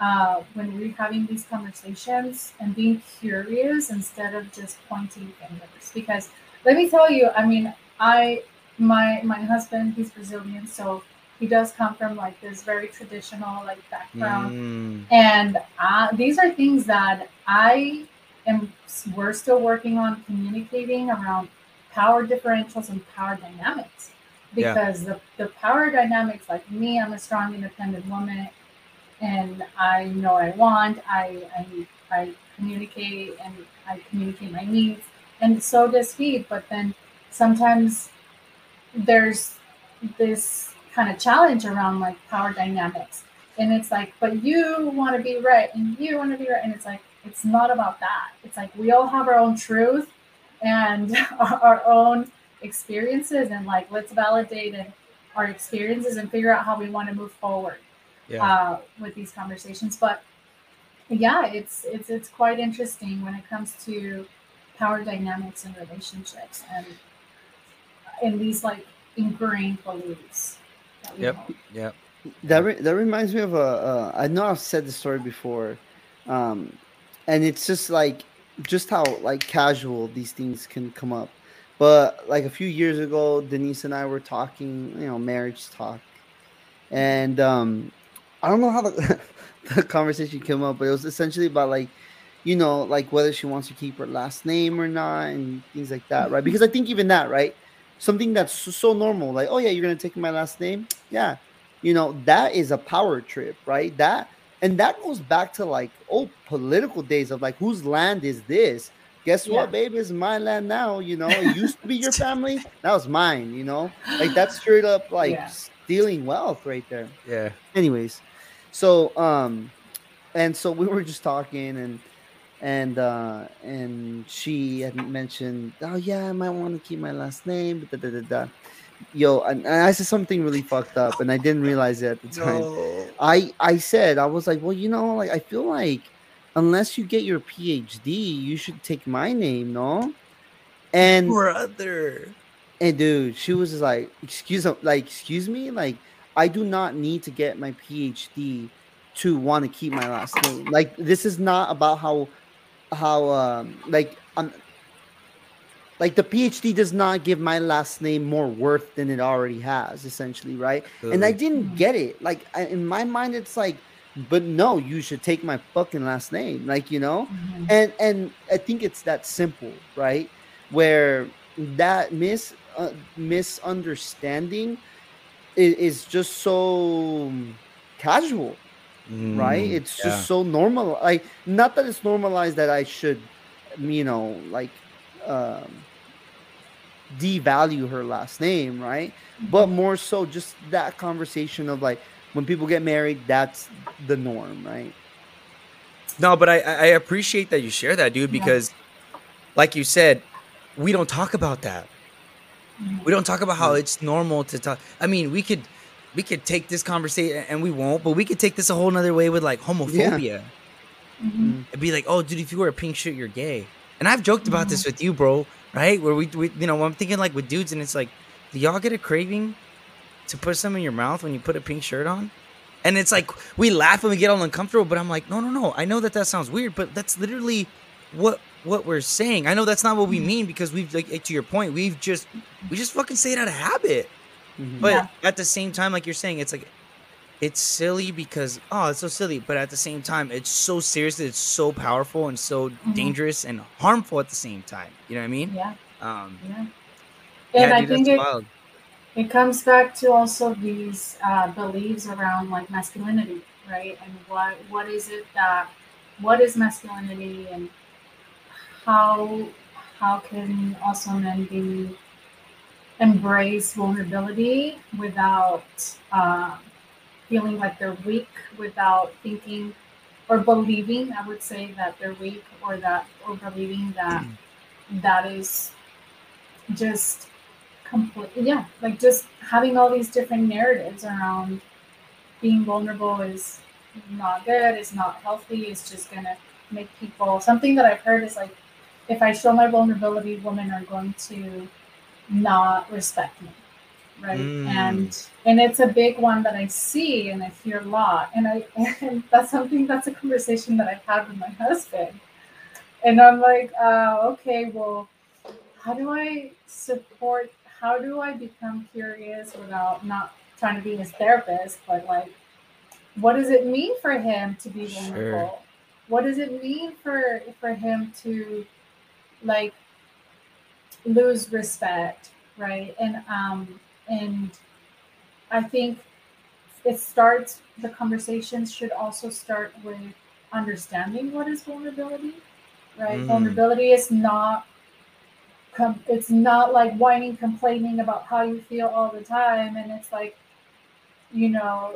uh, when we're having these conversations and being curious instead of just pointing fingers. Because let me tell you, I mean, I my my husband he's Brazilian, so he does come from like this very traditional like background Mm, and uh, these are things that I am. We're still working on communicating around power differentials and power dynamics Yeah. because the, the power dynamics, like me, I'm a strong, independent woman, and I know what I want. I I, I communicate and I communicate my needs, and so does he. But then sometimes there's this kind of challenge around like power dynamics and it's like but you want to be right and you want to be right and it's like it's not about that it's like we all have our own truth and our, our own experiences and like let's validate and our experiences and figure out how we want to move forward yeah. uh, with these conversations but yeah it's it's it's quite interesting when it comes to power dynamics and relationships and in these like ingrained beliefs Yep. hold. Yep. That re- that reminds me of a. Uh, know I've said this story before, um, and it's just like just how like casual these things can come up. But like a few years ago, Denise and I were talking, you know, marriage talk, and um, I don't know how the, the conversation came up, but it was essentially about like, you know, like whether she wants to keep her last name or not, and things like that, right? Because I think even that, right, something that's so, so normal, like, oh yeah, you're gonna take my last name, yeah, you know, that is a power trip, right? That and that goes back to like old political days of like whose land is this? Guess Yeah. what, babe? It's my land now. You know, it used to be your family. That was mine. You know, like that's straight up like Yeah. stealing wealth right there Yeah. anyways so um and so we were just talking and and uh and she had mentioned oh yeah i might want to keep my last name da, da, da, da. yo and, and i said something really fucked up and i didn't realize it at the time No. i i said i was like well you know like i feel like unless you get your phd you should take my name no and Brother. and dude, she was like, excuse like, excuse me, like, I do not need to get my PhD to want to keep my last name. Like, this is not about how, how, um, like, I'm, like the PhD does not give my last name more worth than it already has, essentially, right? And I didn't get it. Like, I, in my mind, it's like, but no, you should take my fucking last name, like, you know Mhm. and and i think it's that simple right where that mis uh, misunderstanding is, is just so casual right Mm, it's yeah. just so normal like not that it's normalized that i should you know like um devalue her last name right but more so just that conversation of like when people get married that's the norm right No, but I I appreciate that you share that, dude, Yeah. because like you said, we don't talk about that. Mhm. We don't talk about how it's normal to talk. I mean, we could we could take this conversation and we won't, but we could take this a whole nother way with like homophobia. Mhm. and be like, "Oh, dude, if you wear a pink shirt, you're gay." And I've joked about Mm-hmm. this with you, bro. Right? Where we, we, you know, I'm thinking like with dudes, and it's like, do y'all get a craving to put some in your mouth when you put a pink shirt on? And it's like we laugh and we get all uncomfortable, but I'm like, no, no, no. I know that that sounds weird, but that's literally what what we're saying. I know that's not what we mean because we've like to your point, we've just we just fucking say it out of habit. Mhm. But Yeah. at the same time, like you're saying, it's like it's silly because oh, it's so silly. But at the same time, it's so serious. that It's so powerful and so Mhm. dangerous and harmful at the same time. You know what I mean? Yeah, Um, yeah. yeah, And I dude, think that's it, wild. it comes back to also these uh, beliefs around like masculinity, right? And what what is it that what is masculinity and how how can also men be embrace vulnerability without uh, feeling like they're weak, without thinking or believing, I would say that they're weak or that or believing that that is just complete yeah like just having all these different narratives around being vulnerable is not good it's not healthy it's just gonna make people something that i've heard is like if i show my vulnerability women are going to not respect me right Mm. and and it's a big one that i see and i hear a lot and i and that's something that's a conversation that i've had with my husband and i'm like uh, okay well how do I support? How do I become curious without not trying to be his therapist, but like, what does it mean for him to be Sure. vulnerable? What does it mean for for him to like lose respect, right? And um and I think it starts. The conversations should also start with understanding what is vulnerability, right? Mm. Vulnerability is not com- it's not like whining complaining about how you feel all the time and it's like you know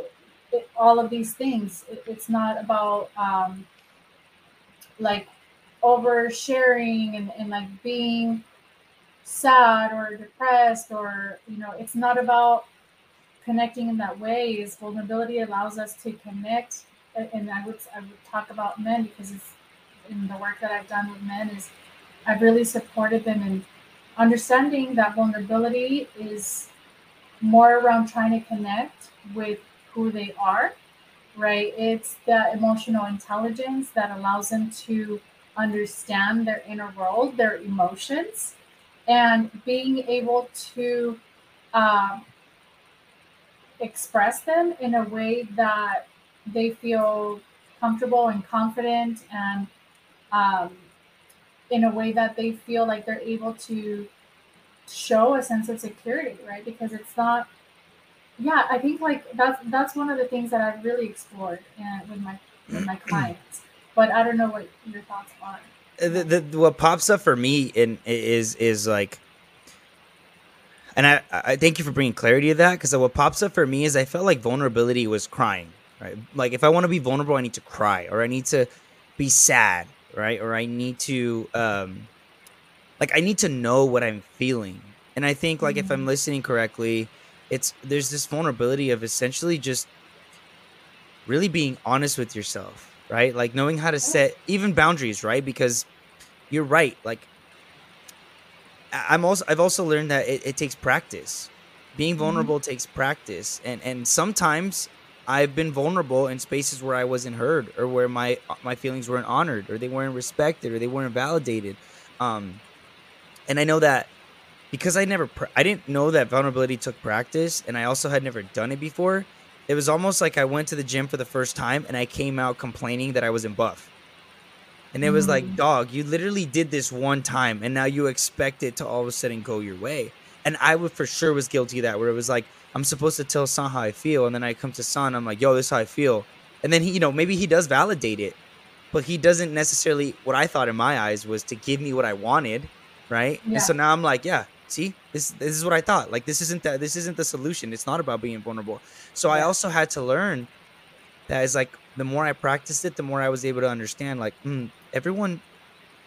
it, all of these things it, it's not about um like oversharing and, and like being sad or depressed or you know it's not about connecting in that way is vulnerability allows us to connect and i would i would talk about men because it's in the work that i've done with men is I've really supported them in understanding that vulnerability is more around trying to connect with who they are, right? It's the emotional intelligence that allows them to understand their inner world, their emotions, and being able to uh, express them in a way that they feel comfortable and confident and um, in a way that they feel like they're able to show a sense of security, right? Because it's not. Yeah, I think like that's that's one of the things that I've really explored uh, with my with my clients. But I don't know what your thoughts are. The, the what pops up for me in is is like and I, I thank you for bringing clarity to that because what pops up for me is I felt like vulnerability was crying, right? Like if I want to be vulnerable, I need to cry or I need to be sad, right? Or I need to, um, like I need to know what I'm feeling. And I think like if I'm Mhm. listening correctly, it's there's this vulnerability of essentially just really being honest with yourself, right? Like knowing how to set even boundaries, right? Because you're right. Like I'm also I've also learned that it, it takes practice. Being Mhm. vulnerable takes practice, and and sometimes I've been vulnerable in spaces where I wasn't heard, or where my my feelings weren't honored, or they weren't respected, or they weren't validated. Um, and I know that because I never pr- I didn't know that vulnerability took practice, and I also had never done it before. It was almost like I went to the gym for the first time, and I came out complaining that I wasn't buff. And it was like, Mm. dog, you literally did this one time, and now you expect it to all of a sudden go your way. And I would for sure was guilty of that, where it was like, I'm supposed to tell San how I feel, and then I come to San, I'm like, yo, this is how I feel. And then he, you know, maybe he does validate it, but he doesn't necessarily. What I thought in my eyes was to give me what I wanted, right? Yeah. And so now I'm like, yeah, see, this this is what I thought. Like this isn't that. This isn't the solution. It's not about being vulnerable. So I also had to learn that is like the more I practiced it, the more I was able to understand. Like mm, everyone,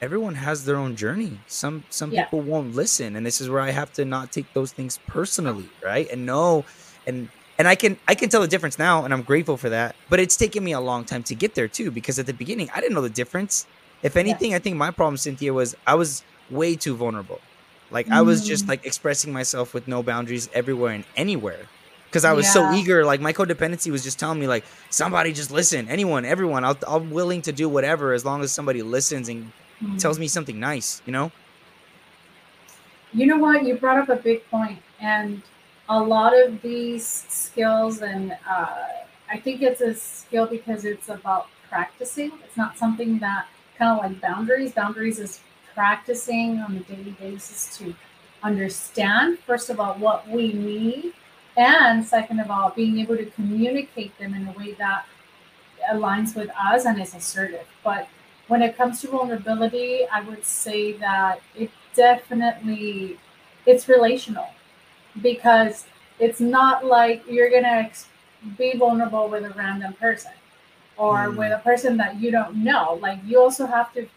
everyone has their own journey. Some some Yeah. people won't listen, and this is where I have to not take those things personally, right? And know, and and I can I can tell the difference now, and I'm grateful for that. But it's taken me a long time to get there too, because at the beginning I didn't know the difference. If anything, I think my problem, Cynthia, was I was way too vulnerable. Like I was just Mm. like expressing myself with no boundaries everywhere and anywhere. Cause I was so eager, like my codependency was just telling me, like somebody just listen, anyone, everyone. I'll, I'm willing to do whatever as long as somebody listens and Mhm. tells me something nice, you know? You know what? You brought up a big point, and a lot of these skills, and uh, I think it's a skill because it's about practicing. It's not something that kind of like boundaries. Boundaries is practicing on a daily basis to understand, first of all, what we need, and second of all, being able to communicate them in a way that aligns with us and is assertive. But when it comes to vulnerability, I would say that it definitely it's relational because it's not like you're gonna be vulnerable with a random person or Mm. with a person that you don't know. Like you also have to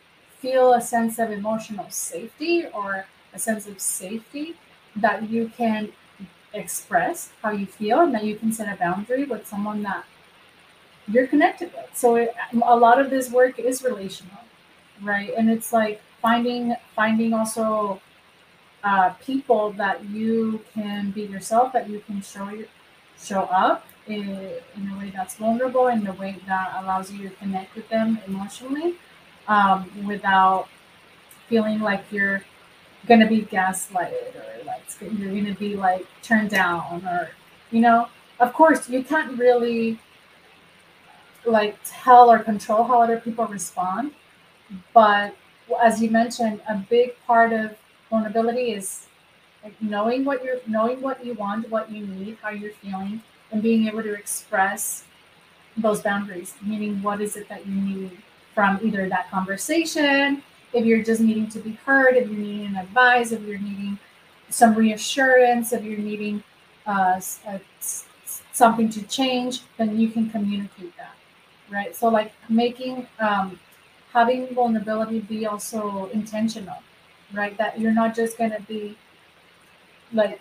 feel a sense of emotional safety or a sense of safety that you can express how you feel and that you can set a boundary with someone that you're connected with. So it, a lot of this work is relational, right? And it's like finding finding also uh, people that you can be yourself, that you can show your, show up in, in a way that's vulnerable, in a way that allows you to connect with them emotionally, um, without feeling like you're gonna be gaslighted or like you're gonna be like turned down or you know. Of course, you can't really like tell or control how other people respond. But as you mentioned, a big part of vulnerability is like knowing what you're knowing what you want, what you need, how you're feeling, and being able to express those boundaries, meaning what is it that you need from either that conversation, if you're just needing to be heard, if you're needing advice, if you're needing some reassurance, if you're needing uh, s- uh, something to change, then you can communicate that, right? So like making um, having vulnerability be also intentional, right? That you're not just gonna be like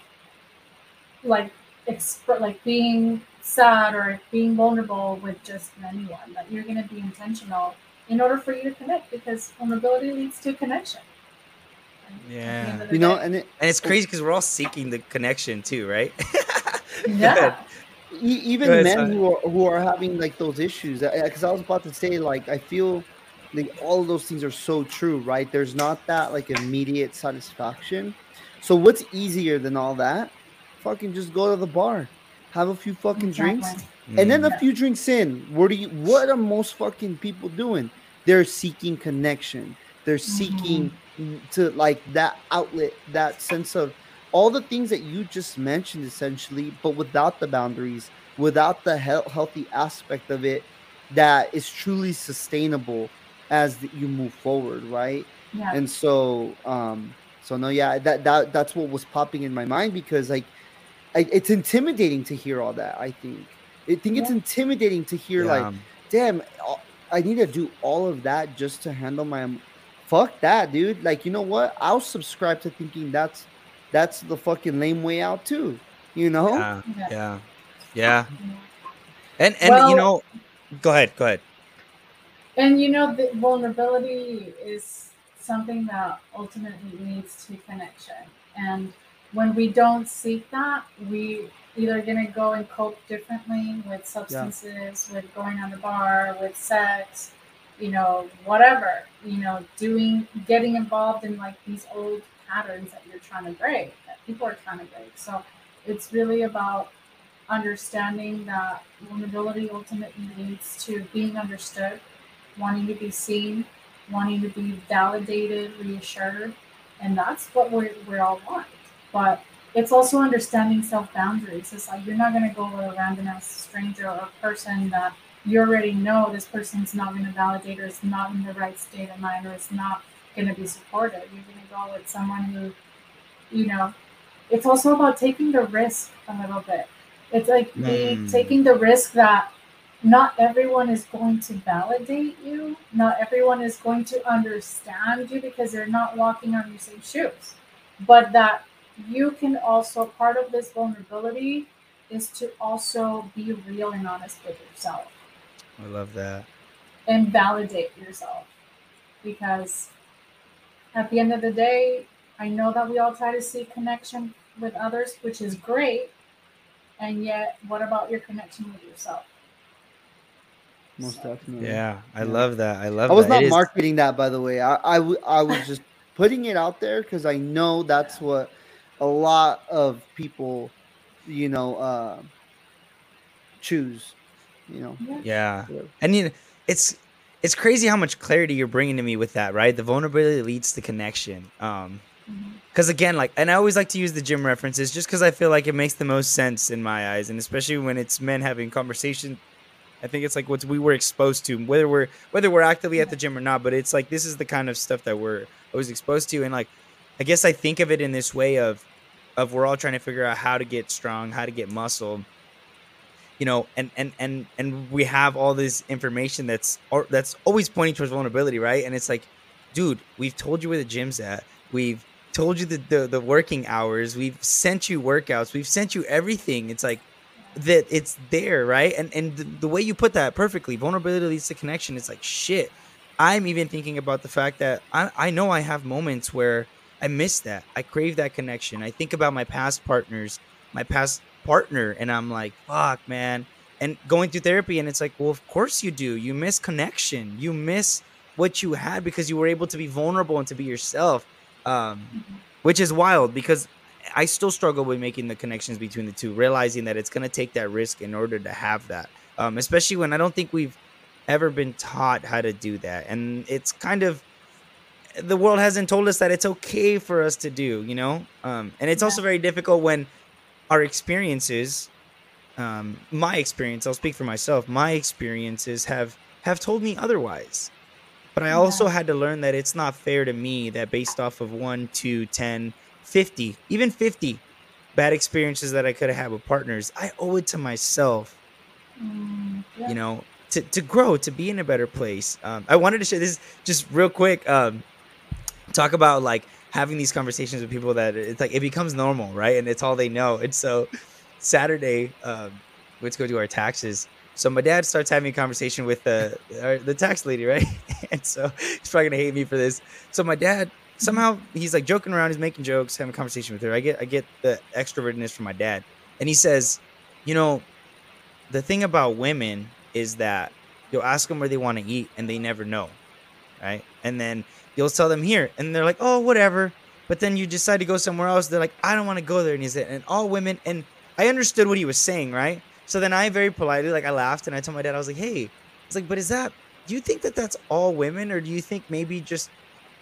like exp- like being sad or being vulnerable with just anyone. That you're gonna be intentional in order for you to connect because vulnerability leads to connection. right? At the Yeah. end of the You know, and it, And it's crazy because we're all seeking the connection too, right? yeah. e- even ahead, men Simon. who are who are having like those issues because i was about to say like i feel like all of those things are so true right there's not that like immediate satisfaction so what's easier than all that fucking just go to the bar have a few fucking drinks And then Mm. a few drinks in what are you what are most fucking people doing? They're seeking connection. They're seeking to like that outlet that sense of all the things that you just mentioned essentially but without the boundaries without the health, healthy aspect of it that is truly sustainable as the, you move forward right? Yeah. and so um so no yeah that that that's what was popping in my mind because like I, it's intimidating to hear all that i think i think it's intimidating to hear Yeah. like damn i need to do all of that just to handle my fuck that dude like you know what i'll subscribe to thinking that's that's the fucking lame way out too you know yeah, Yeah. yeah, yeah. Yeah. And and Well- you know, go ahead, go ahead. And you know, the vulnerability is something that ultimately leads to connection. And when we don't seek that, we either gonna go and cope differently with substances, with going on the bar, with sex, you know, whatever, you know, doing getting involved in like these old patterns that you're trying to break, that people are trying to break. So it's really about understanding that vulnerability ultimately leads to being understood wanting to be seen, wanting to be validated, reassured, and that's what we we all want. But it's also understanding self boundaries. It's like you're not going to go with a random ass stranger or person that you already know this person's not going to validate or is not in the right state of mind or is not going to be supportive. You're going to go with someone who, you know, it's also about taking the risk a little bit. It's like Mm. taking the risk that not everyone is going to validate you. Not everyone is going to understand you because they're not walking on your same shoes. But that you can also, part of this vulnerability is to also be real and honest with yourself I love that. and validate yourself. Because at the end of the day, I know that we all try to seek connection with others, which is great. And yet, what about your connection with yourself? Most definitely. Yeah, I Yeah. love that. I love that. I was that. It not is- marketing that, by the way. I, I, w- I was just putting it out there because I know that's what a lot of people, you know, uh, choose. You know, Yeah. Yeah. And you know, it's it's crazy how much clarity you're bringing to me with that, right? The vulnerability leads to connection. Um because again, like, and I always like to use the gym references just because I feel like it makes the most sense in my eyes, and especially when it's men having conversation. I think it's like what we were exposed to, whether we're whether we're actively at the gym or not. But it's like this is the kind of stuff that we're always exposed to, and like, I guess I think of it in this way of, of we're all trying to figure out how to get strong, how to get muscle, you know, and and and and we have all this information that's that's always pointing towards vulnerability, right? And it's like, dude, we've told you where the gym's at. We've told you the, the the working hours. We've sent you workouts. We've sent you everything. It's like that it's there, right? And and the, the way you put that perfectly, vulnerability leads to connection. It's like shit. I'm even thinking about the fact that I, I know I have moments where I miss that. I crave that connection. I think about my past partners, my past partner, and I'm like, fuck, man. And going through therapy, and it's like, well, of course you do. You miss connection. You miss what you had because you were able to be vulnerable and to be yourself, um, which is wild because I still struggle with making the connections between the two, realizing that it's going to take that risk in order to have that, um, especially when I don't think we've ever been taught how to do that. And it's kind of, the world hasn't told us that it's okay for us to do, you know? Um, and it's also very difficult when our experiences, um, my experience, I'll speak for myself, my experiences have, have told me otherwise. But I also Yeah. had to learn that it's not fair to me that based off of one, two, 10, 50, even 50 bad experiences that I could have had with partners, I owe it to myself Mm, yeah. you know to, to grow to be in a better place um, i wanted to share this just real quick um, talk about like having these conversations with people that it's like it becomes normal right? And it's all they know. And so saturday um, to go do our taxes. So my dad starts having a conversation with the the tax lady right? And so he's probably gonna hate me for this. So my dad somehow he's like joking around. He's making jokes having a conversation with her. I get i get the extrovertedness from my dad. And he says you know the thing about women is that you'll ask them where they want to eat and they never know right? And then you'll tell them here. And they're like oh whatever. But then you decide to go somewhere else. They're like i don't want to go there. And he's like, and all women and i understood what he was saying right? So then i very politely like i laughed and i told my dad i was like hey it's like but is that do you think that that's all women or do you think maybe just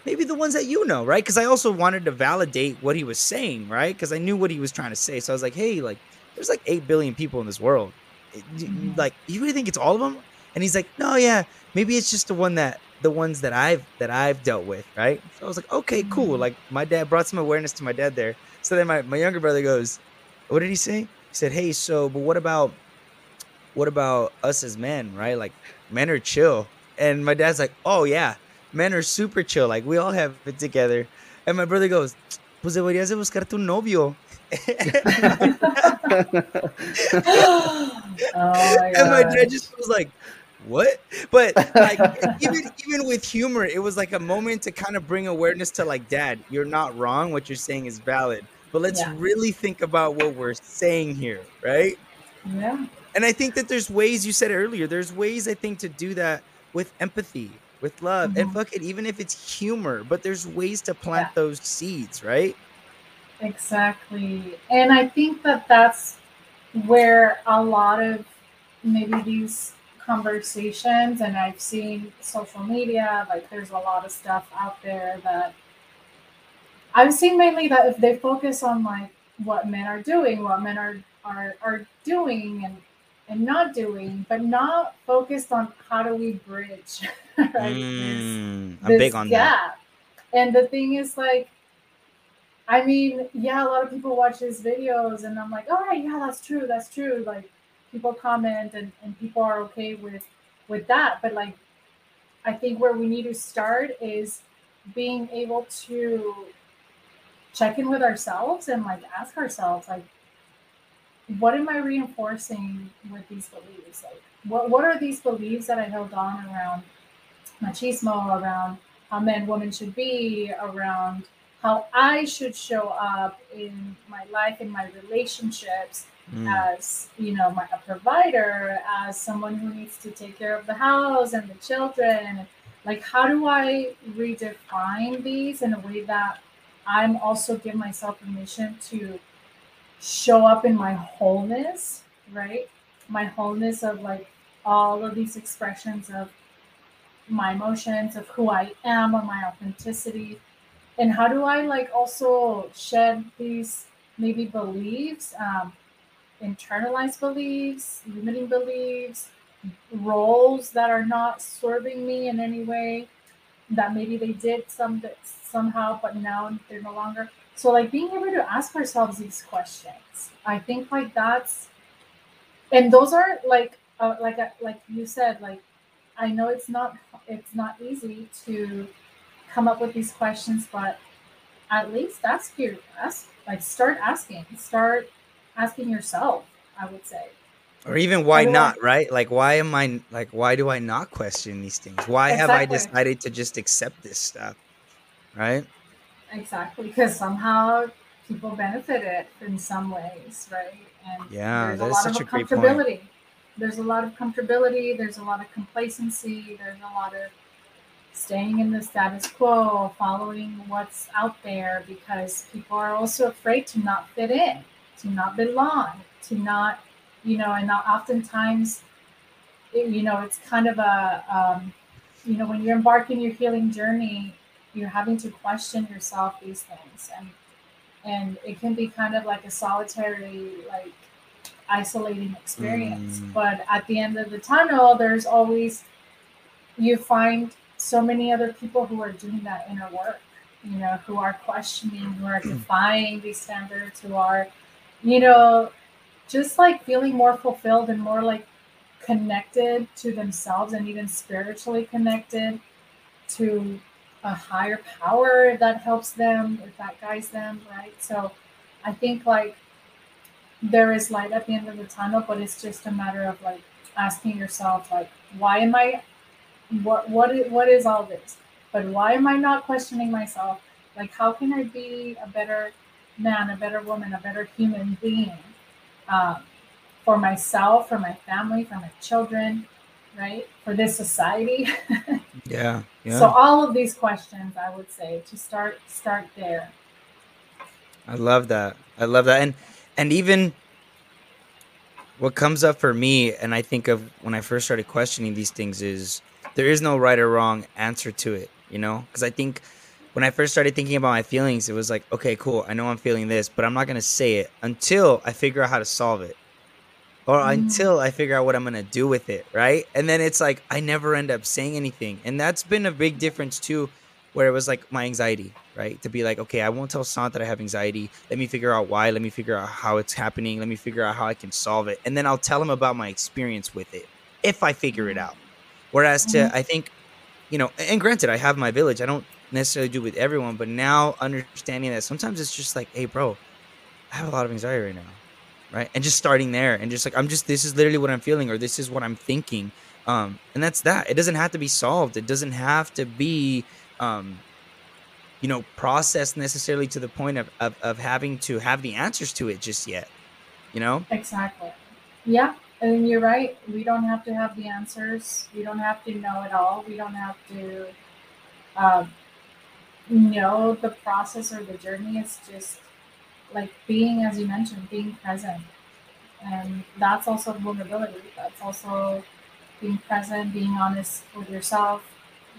maybe the ones that you know right? Because i also wanted to validate what he was saying right? Because i knew what he was trying to say. So i was like hey like there's like 8 billion people in this world. It- you- you- Mhm. like you really think it's all of them and he's like no yeah maybe it's just the one that the ones that i've that i've dealt with right? So i was like okay cool Mhm. like my dad brought some awareness to my dad there. So then my, my younger brother goes what did he say? He said hey so but what about what about us as men right? Like men are chill. And my dad's like oh yeah men are super chill like we all have it together. And my brother goes pues deberías de buscarte un novio. Oh my and my dad just was like, "What?" But like, even even with humor, it was like a moment to kind of bring awareness to like, "Dad, you're not wrong. What you're saying is valid. But let's Yeah. really think about what we're saying here, right?" Yeah. And I think that there's ways you said earlier. There's ways I think to do that with empathy, with love, and Mhm. fuck it, even if it's humor. But there's ways to plant those seeds, right? Exactly. And I think that that's where a lot of maybe these conversations, and I've seen social media, like there's a lot of stuff out there that I've seen mainly that if they focus on like what men are doing, what men are are, are doing and and not doing, but not focused on how do we bridge right? this- Mm, I'm big on that. gap. And the thing is, like, I mean, yeah, a lot of people watch his videos, and I'm like, all right, yeah, that's true, that's true. Like, people comment, and, and people are okay with with that. But like, I think where we need to start is being able to check in with ourselves and like ask ourselves, like, what am I reinforcing with these beliefs? Like, what what are these beliefs that I held on around machismo, around how men, women should be, around how I should show up in my life, in my relationships, Mm. as you know, my, a provider, as someone who needs to take care of the house and the children. Like, how do I redefine these in a way that I'm also give myself permission to show up in my wholeness, right? My wholeness of like all of these expressions of my emotions, of who I am, or my authenticity. And how do I like also shed these maybe beliefs, um, internalized beliefs, limiting beliefs, roles that are not serving me in any way, that maybe they did some somehow, but now they're no longer. So like being able to ask ourselves these questions, I think like that's, and those are like uh, like uh, like you said, like I know it's not it's not easy to come up with these questions, but at least ask your ask like start asking, start asking yourself. I would say or even why Everyone- not right like why am i like why do i not question these things why have i decided to just accept this stuff right exactly because somehow people benefited in some ways, right? And Yeah, there's that a is lot such of a great point. comfortability. There's a lot of comfortability. There's a lot of complacency. There's a lot of staying in the status quo, following what's out there, because people are also afraid to not fit in, to not belong, to not, you know, and not oftentimes, you know, it's kind of a, um, you know, when you're embarking your healing journey, you're having to question yourself these things, and and it can be kind of like a solitary, like isolating experience. Mm. But at the end of the tunnel, there's always you find so many other people who are doing that inner work, you know, who are questioning, who are defying these standards, who are, you know, just like feeling more fulfilled and more like connected to themselves and even spiritually connected to a higher power that helps them, if that guides them, right? So I think like there is light at the end of the tunnel, but it's just a matter of like asking yourself, like, why am I what what is, what is all this? But why am I not questioning myself? Like, how can I be a better man, a better woman, a better human being um, for myself, for my family, for my children, right? For this society. yeah yeah So all of these questions, I would say, to start start there. I love that. I love that. And and even what comes up for me and I think of when I first started questioning these things is there is no right or wrong answer to it, you know? Cuz I think when I first started thinking about my feelings, it was like, okay, cool. I know I'm feeling this, but I'm not going to say it until I figure out how to solve it. Or Mm. until I figure out what I'm going to do with it, right? And then it's like I never end up saying anything. And that's been a big difference too where it was like my anxiety, right? To be like, okay, I won't tell Sant that I have anxiety. Let me figure out why. Let me figure out how it's happening. Let me figure out how I can solve it. And then I'll tell him about my experience with it if I figure it out. Whereas to, Mhm. I think, you know, and granted, I have my village. I don't necessarily do with everyone, but now understanding that sometimes it's just like, hey, bro, I have a lot of anxiety right now. Right. And just starting there and just like, I'm just, this is literally what I'm feeling or this is what I'm thinking. Um, and that's that. It doesn't have to be solved. It doesn't have to be, um, you know, processed necessarily to the point of, of, of having to have the answers to it just yet. You know? Exactly. Yeah, and you're right. We don't have to have the answers. We don't have to know it all. We don't have to um, know the process or the journey. It's just like being, as you mentioned, being present. And that's also vulnerability. That's also being present, being honest with yourself,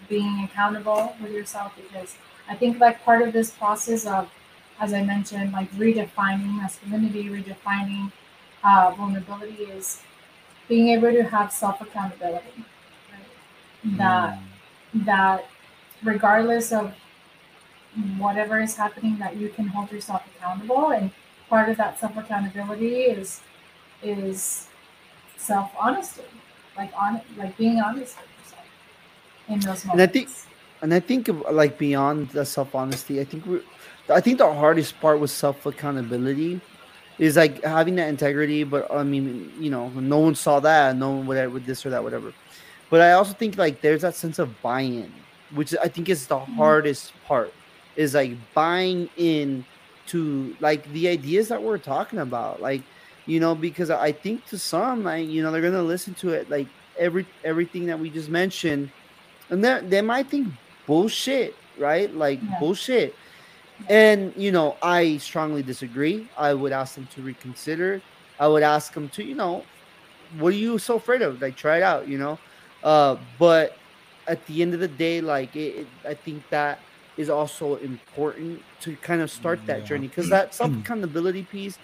being accountable with yourself. Because I think like part of this process of, as I mentioned, like redefining masculinity, redefining uh, vulnerability is being able to have self accountability. Right? That Mm. that regardless of whatever is happening, that you can hold yourself accountable, and part of that self accountability is is self honesty, like on like being honest with yourself in those moments. And I think- and I think like beyond the self honesty, I think we I think the hardest part with self accountability is like having that integrity. But I mean, you know, no one saw that, no one would with this or that, whatever. But I also think like there's that sense of buy-in, which I think is the mm-hmm. hardest part. Is like buying in to like the ideas that we're talking about like you know because i think to some like you know they're gonna listen to it like every everything that we just mentioned and they they might think bullshit right? Like Yeah. bullshit. And you know i strongly disagree. I would ask them to reconsider. I would ask them to you know what are you so afraid of? Like try it out you know? Uh but at the end of the day like it, it- i think that is also important to kind of start that Yeah. journey because that self accountability piece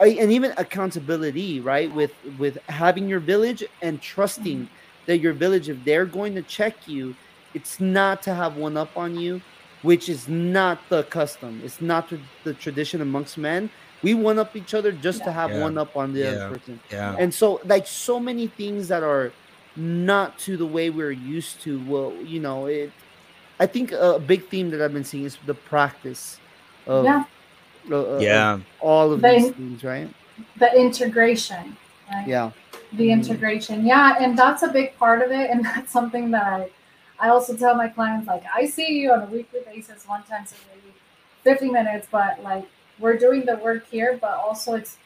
and even accountability right with with having your village and trusting that your village if they're going to check you it's not to have one up on you which is not the custom it's not the, the tradition amongst men we one up each other just to have Yeah. one up on the Yeah. other person Yeah. and so like so many things that are not to the way we're used to well you know it i think a big theme that i've been seeing is the practice of, Yeah. uh, uh, Yeah. of all of They- these things right The integration, right? yeah the Mhm. integration yeah and that's a big part of it and that's something that i i also tell my clients like i see you on a weekly basis one time a week 50 minutes but like we're doing the work here but also it's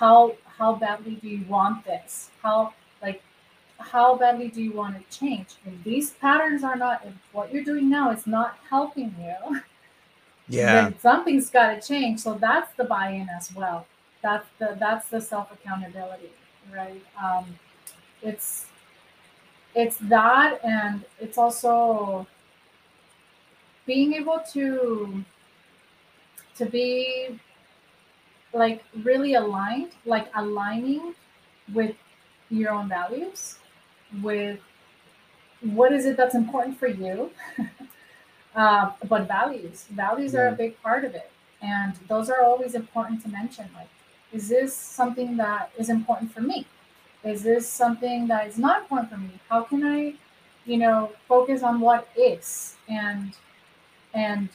how how badly do you want this how like how badly do you want to change if these patterns are not if what you're doing now is not helping you Yeah. then something's got to change. So that's the buy-in as well. That's the that's the self accountability, right? Um, it's it's that, and it's also being able to to be like really aligned, like aligning with your own values, with what is it that's important for you uh, but values. Values are a big part of it. And those are always important to mention like is this something that is important for me? Is this something that is not important for me? How can i you know focus on what is and and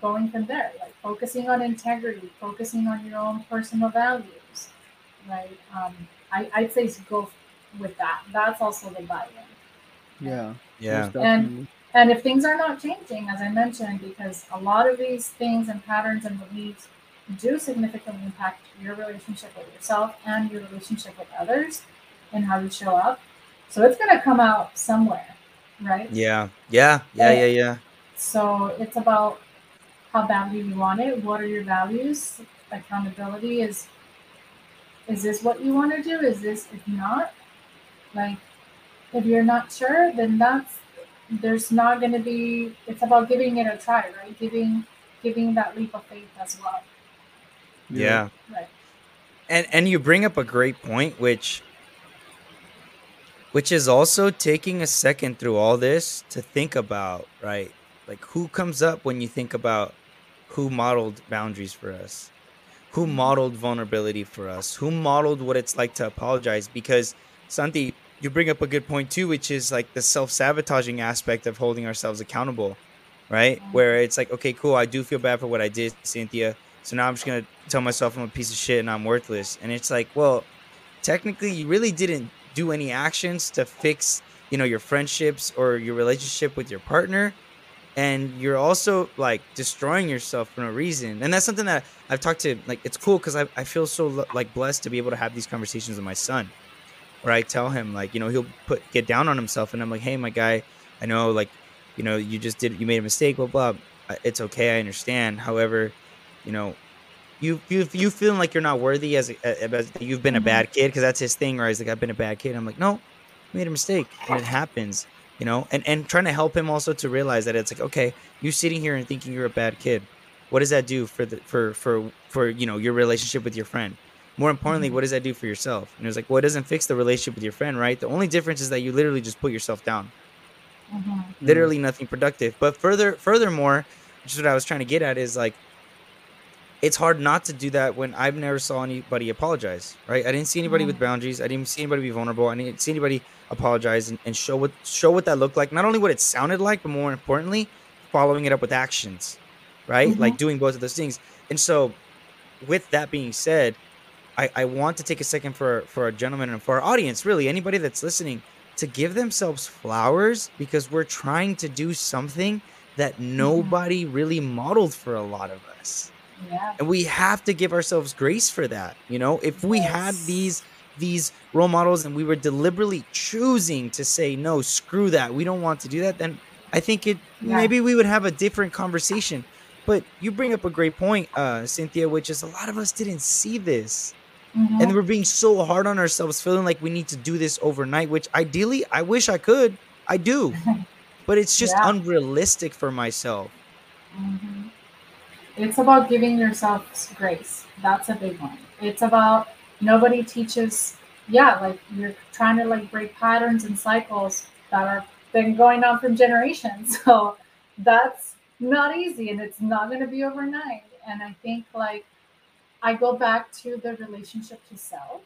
going from there? Like focusing on integrity focusing on your own personal values right? Um I, i'd say go with that that's also the buy-in yeah Yeah. And- and if things are not changing, as I mentioned, because a lot of these things and patterns and beliefs do significantly impact your relationship with yourself and your relationship with others and how you show up. So it's going to come out somewhere, right? Yeah. Yeah. Yeah. Yeah. Yeah. So it's about how badly you want it. What are your values? Accountability is is this what you want to do? Is this if not? Like if you're not sure, then that's there's not gonna be it's about giving it a try, right? Giving giving that leap of faith as well. Yeah. Right. And and you bring up a great point, which which is also taking a second through all this to think about, right? Like who comes up when you think about who modeled boundaries for us? Who mm-hmm. modeled vulnerability for us? Who modeled what it's like to apologize? Because Santi, you bring up a good point too, which is like the self-sabotaging aspect of holding ourselves accountable, right? Mm-hmm. Where it's like, okay, cool, I do feel bad for what I did, Cynthia. So now I'm just gonna tell myself I'm a piece of shit and I'm worthless. And it's like, well, technically you really didn't do any actions to fix, you know, your friendships or your relationship with your partner. And you're also like destroying yourself for no reason. And that's something that I've talked to like it's cool because I, I feel so like blessed to be able to have these conversations with my son. Where I tell him like, you know, he'll put get down on himself and I'm like, hey my guy, I know like, you know, you just did you made a mistake, blah blah. I- It's okay, I understand. However, you know, you you you feeling like you're not worthy as, a, as you've been a Mhm. bad kid because that's his thing. Right? He's like, I've been a bad kid. I'm like, no, you made a mistake, and it happens. You know, and and trying to help him also to realize that it's like, okay, you sitting here and thinking you're a bad kid. What does that do for the for for for you know your relationship with your friend? More importantly, Mhm. what does that do for yourself? And it was like, well, it doesn't fix the relationship with your friend, right? The only difference is that you literally just put yourself down Mhm. literally nothing productive. But further, furthermore, which is what I was trying to get at, is like it's hard not to do that when I've never saw anybody apologize. Right? I didn't see anybody with Mhm. boundaries. I didn't see anybody be vulnerable. I didn't see anybody apologize and, and show what show what that looked like. Not only what it sounded like, but more importantly, following it up with actions. Right? Mhm. Like doing both of those things. And so, with that being said, I, I want to take a second for for our gentleman and for our audience, really anybody that's listening, to give themselves flowers because we're trying to do something that nobody really modeled for a lot of us. Yeah. And we have to give ourselves grace for that. You know, if we had these these role models and we were deliberately choosing to say no, screw that. We don't want to do that, then I think it Yeah. maybe we would have a different conversation. But you bring up a great point, uh, Cynthia, which is a lot of us didn't see this. Mhm. And we're being so hard on ourselves, feeling like we need to do this overnight, which ideally I wish I could. I do. But it's just Yeah. unrealistic for myself. Mhm. It's about giving yourself grace. That's a big one. It's about nobody teaches. Yeah, like you're trying to like break patterns and cycles that are been going on from generations. So that's not easy, and it's not going to be overnight. And I think like I go back to the relationship to self,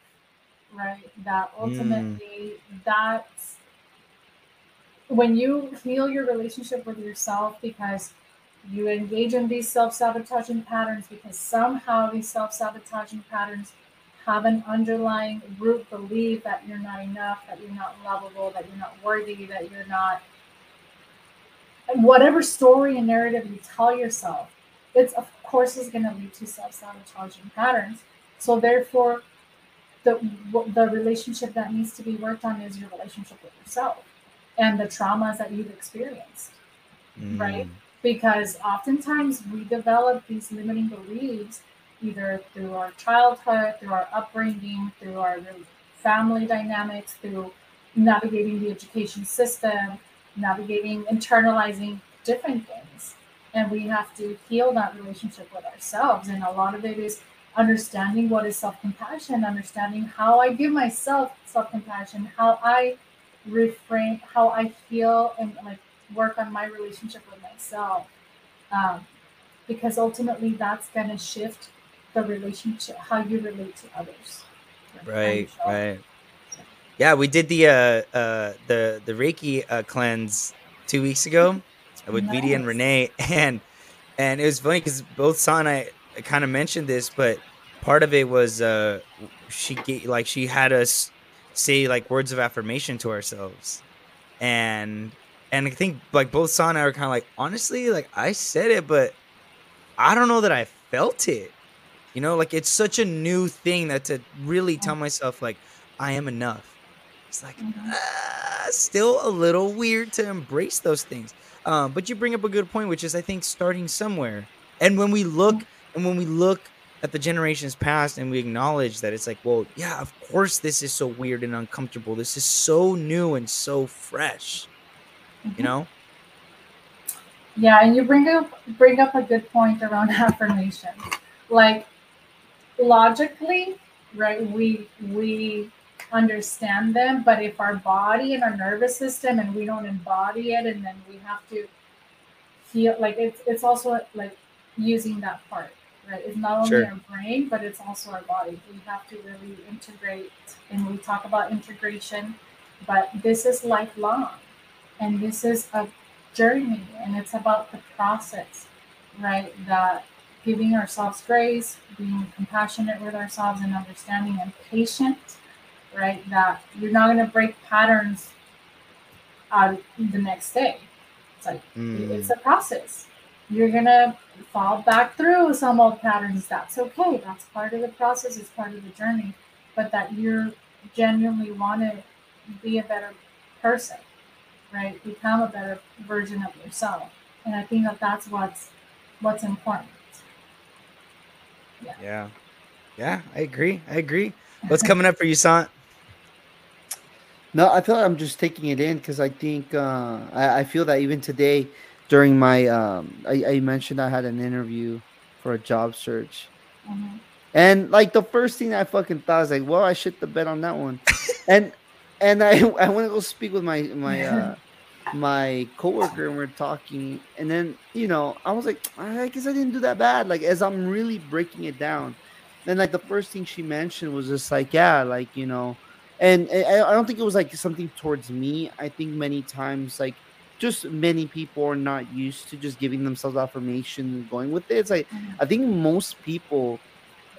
right? That hmm. ultimately that's when you heal your relationship with yourself because you engage in these self-sabotaging patterns because somehow these self-sabotaging patterns have an underlying root belief that you're not enough that you're not lovable that you're not worthy that you're not and whatever story and narrative you tell yourself it's of course is going to lead to self-sabotaging patterns so therefore the the relationship that needs to be worked on is your relationship with yourself and the traumas that you've experienced Right. Mm. because oftentimes we develop these limiting beliefs either through our childhood, through our upbringing, through our family dynamics, through navigating the education system, navigating, internalizing different things. And we have to heal that relationship with ourselves. And a lot of it is understanding what is self compassion, understanding how I give myself self compassion, how I reframe, how I feel and like work on my relationship with myself. Um, because ultimately that's going to shift the relationship, how you relate to others. Right, so- right. Yeah, we did the uh uh the the Reiki uh, cleanse two weeks ago with Vidi and Renee, and and it was funny because both Sa and I kind of mentioned this, but part of it was uh she gave, like she had us say like words of affirmation to ourselves, and and I think like both Sa and I were kind of like honestly like I said it, but I don't know that I felt it. You know, like it's such a new thing that to really tell myself like I am enough. It's like ah, still a little weird to embrace those things. Um, but you bring up a good point, which is I think starting somewhere. And when we look and when we look at the generations past and we acknowledge that it's like, well, yeah, of course this is so weird and uncomfortable. This is so new and so fresh. You Mhm. know? Yeah, and you bring up bring up a good point around affirmations. Like logically, right? We we understand them, but if our body and our nervous system and we don't embody it, and then we have to feel like it's it's also like using that part, right? It's not only Sure. our brain, but it's also our body. We have to really integrate, and we talk about integration, but this is lifelong, and this is a journey and it's about the process right that giving ourselves grace being compassionate with ourselves and understanding and patient right that you're not going to break patterns out the next day it's like Mm. it's a process you're going to fall back through some old patterns that's okay that's part of the process it's part of the journey but that you're genuinely want to be a better person right become a better version of yourself and i think that that's what's what's important Yeah. Yeah, I agree. I agree. What's coming up for you, Sant? No, I feel like I'm just taking it in because I think uh, I, I feel that even today during my um, I, I mentioned I had an interview for a job search, Mhm. and like the first thing I fucking thought was like, well, I shit the bed on that one, and and I I went to go speak with my my uh, my coworker and we're talking, and then you know I was like, I guess I didn't do that bad. Like as I'm really breaking it down, and like the first thing she mentioned was just like, yeah, like you know and I, I don't think it was like something towards me. I think many times, like, just many people are not used to just giving themselves affirmation and going with it. It's like Mhm. I think most people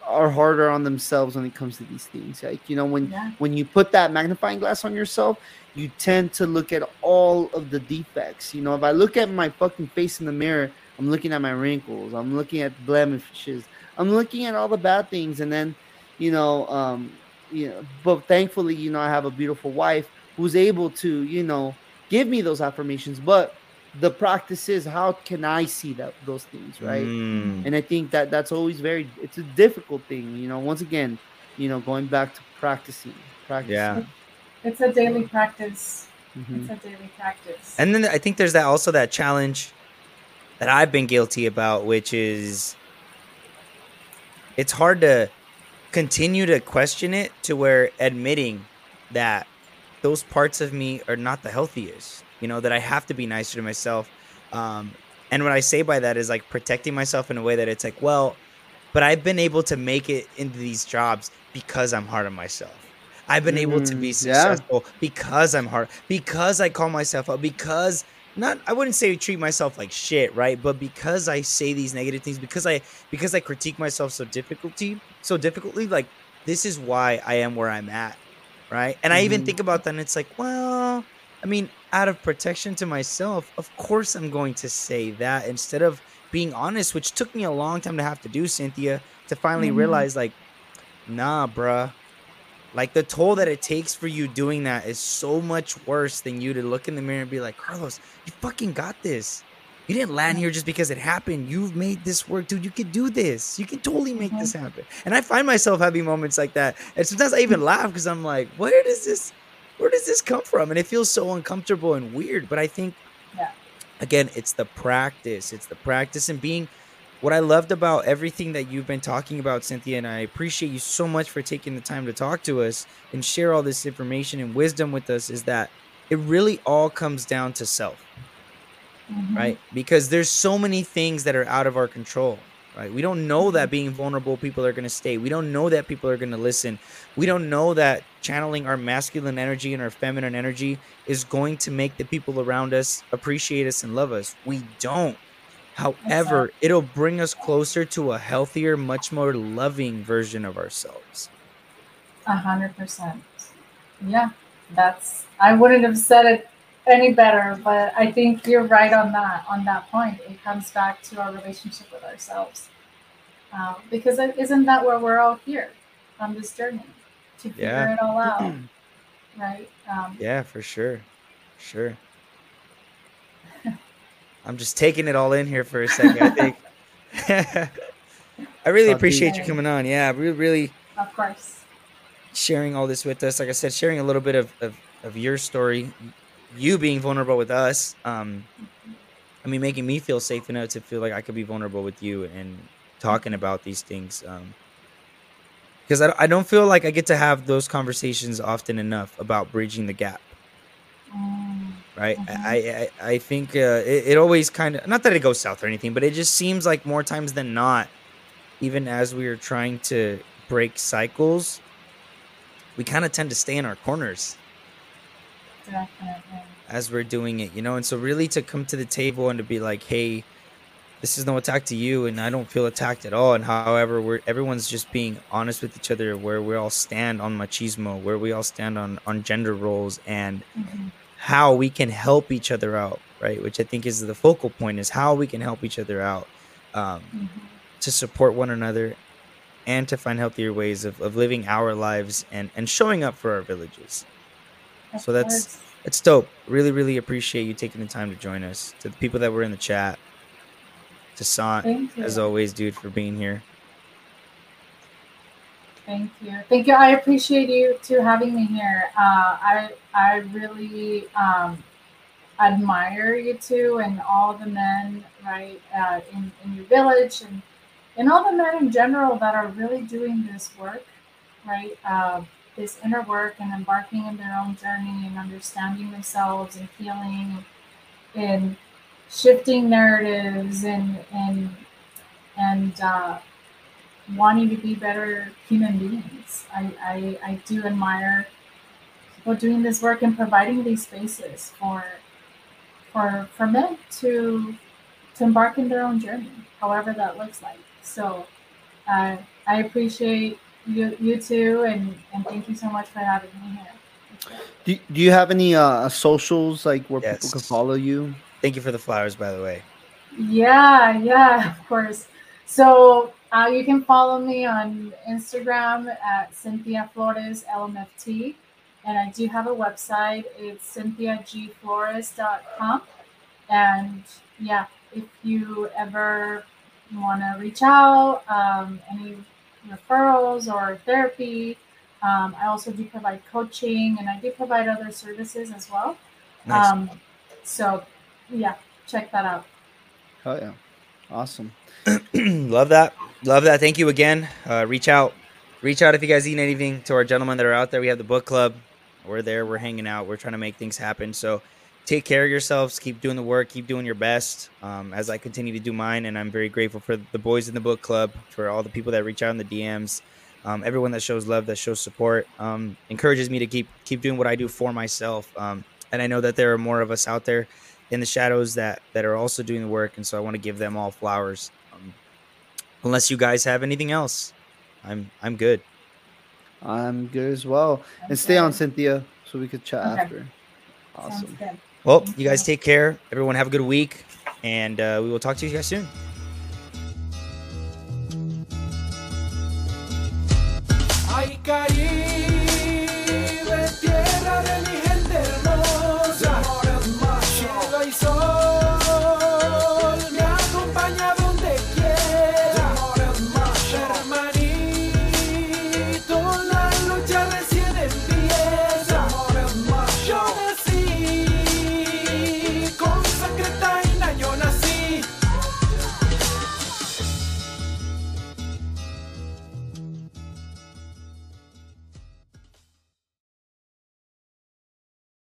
are harder on themselves when it comes to these things. Like you know, when Yeah. when you put that magnifying glass on yourself, you tend to look at all of the defects. You know, if I look at my fucking face in the mirror, I'm looking at my wrinkles, I'm looking at blemishes, I'm looking at all the bad things, and then, you know, um, you know, but thankfully, you know, I have a beautiful wife who's able to, you know, give me those affirmations. But the practice is how can I see that those things, right? Mm. and i think that that's always very it's a difficult thing you know once again you know going back to practicing practicing Yeah. It's a daily practice. Mhm. It's a daily practice. And then I think there's that also that challenge that I've been guilty about, which is it's hard to continue to question it to where admitting that those parts of me are not the healthiest. You know, that I have to be nicer to myself. Um, and what I say by that is like protecting myself in a way that it's like, well, but I've been able to make it into these jobs because I'm hard on myself. I've been able to be Mm, yeah. successful because I'm hard, because I call myself out, because not I wouldn't say treat myself like shit, right? But because I say these negative things, because I because I critique myself so difficulty, so difficultly, like this is why I am where I'm at, right? And I even Mhm. think about that, and it's like, well, I mean, out of protection to myself, of course I'm going to say that instead of being honest, which took me a long time to have to do, Cynthia, to finally Mhm. realize, like, nah, bruh. Like the toll that it takes for you doing that is so much worse than you to look in the mirror and be like, Carlos, you fucking got this. You didn't land here just because it happened. You've made this work, dude. You could do this. You can totally make this mm-hmm. happen. And I find myself having moments like that. And sometimes I even laugh because I'm like, where does this where does this come from? And it feels so uncomfortable and weird. But I think Yeah. again, it's the practice. It's the practice and being what I loved about everything that you've been talking about, Cynthia, and I appreciate you so much for taking the time to talk to us and share all this information and wisdom with us, is that it really all comes down to self, Mhm. right? Because there's so many things that are out of our control, right? We don't know that being vulnerable, people are going to stay. We don't know that people are going to listen. We don't know that channeling our masculine energy and our feminine energy is going to make the people around us appreciate us and love us. We don't. However, it'll bring us closer to a healthier, much more loving version of ourselves. A hundred percent. Yeah, that's. I wouldn't have said it any better, but I think you're right on that. On that point, it comes back to our relationship with ourselves, um, because is isn't that where we're all here on this journey to figure Yeah. it all out, right? Um, Yeah, for sure. Sure. I'm just taking it all in here for a second. I think. I really appreciate you coming on. Yeah, really, really Of course. sharing all this with us. Like I said, sharing a little bit of, of, of your story, you being vulnerable with us. Um, I mean, making me feel safe enough to feel like I could be vulnerable with you and talking about these things. Um, because I, I don't feel like I get to have those conversations often enough about bridging the gap. Right? Mhm. I, I I think uh, it, it always kind of not that it goes south or anything, but it just seems like more times than not, even as we are trying to break cycles, we kind of tend to stay in our corners definitely. as we're doing it, you know. And so really to come to the table and to be like, hey. This is no attack to you, and I don't feel attacked at all. And however, we're everyone's just being honest with each other, where we all stand on machismo, where we all stand on on gender roles, and Mhm. how we can help each other out, right? Which I think is the focal point is how we can help each other out um, Mhm. to support one another and to find healthier ways of, of living our lives and, and showing up for our villages. Of So that's- course. It's dope. Really, really appreciate you taking the time to join us. To the people that were in the chat, to Sant, Thank you. as always, dude, for being here. Thank you. Thank you. I appreciate you too having me here. Uh, I I really um, admire you two and all the men right uh, in in your village and and all the men in general that are really doing this work, right? Uh, this inner work and embarking in their own journey and understanding themselves and healing and shifting narratives and and and uh, wanting to be better human beings. I, I, I do admire people doing this work and providing these spaces for for for men to to embark in their own journey, however that looks like. So uh, I appreciate you, you too, and, and thank you so much for having me here. Do, do you have any uh socials like where Yes. people can follow you? Thank you for the flowers, by the way. Yeah, yeah, of course. So uh, you can follow me on Instagram at Cynthia Flores LMFT. And I do have a website. It's cynthiagflores.com. And yeah, if you ever want to reach out, um, any referrals or therapy, um, I also do provide coaching and I do provide other services as well. Nice. Um, so yeah, check that out. Oh yeah, awesome. Love that. Love that. Thank you again. Uh, reach out. Reach out if you guys need anything to our gentlemen that are out there. We have the book club. We're there. We're hanging out. We're trying to make things happen. So take care of yourselves. Keep doing the work. Keep doing your best um, as I continue to do mine. And I'm very grateful for the boys in the book club, for all the people that reach out in the DMs, um, everyone that shows love, that shows support, um, encourages me to keep keep doing what I do for myself. Um, and I know that there are more of us out there in the shadows that that are also doing the work. And so I want to give them all flowers. Um, unless you guys have anything else, I'm I'm good. I'm good as well. And stay on Cynthia so we could chat Okay. after. Awesome. Well, you guys take care. Everyone have a good week, and uh, we will talk to you guys soon. soul.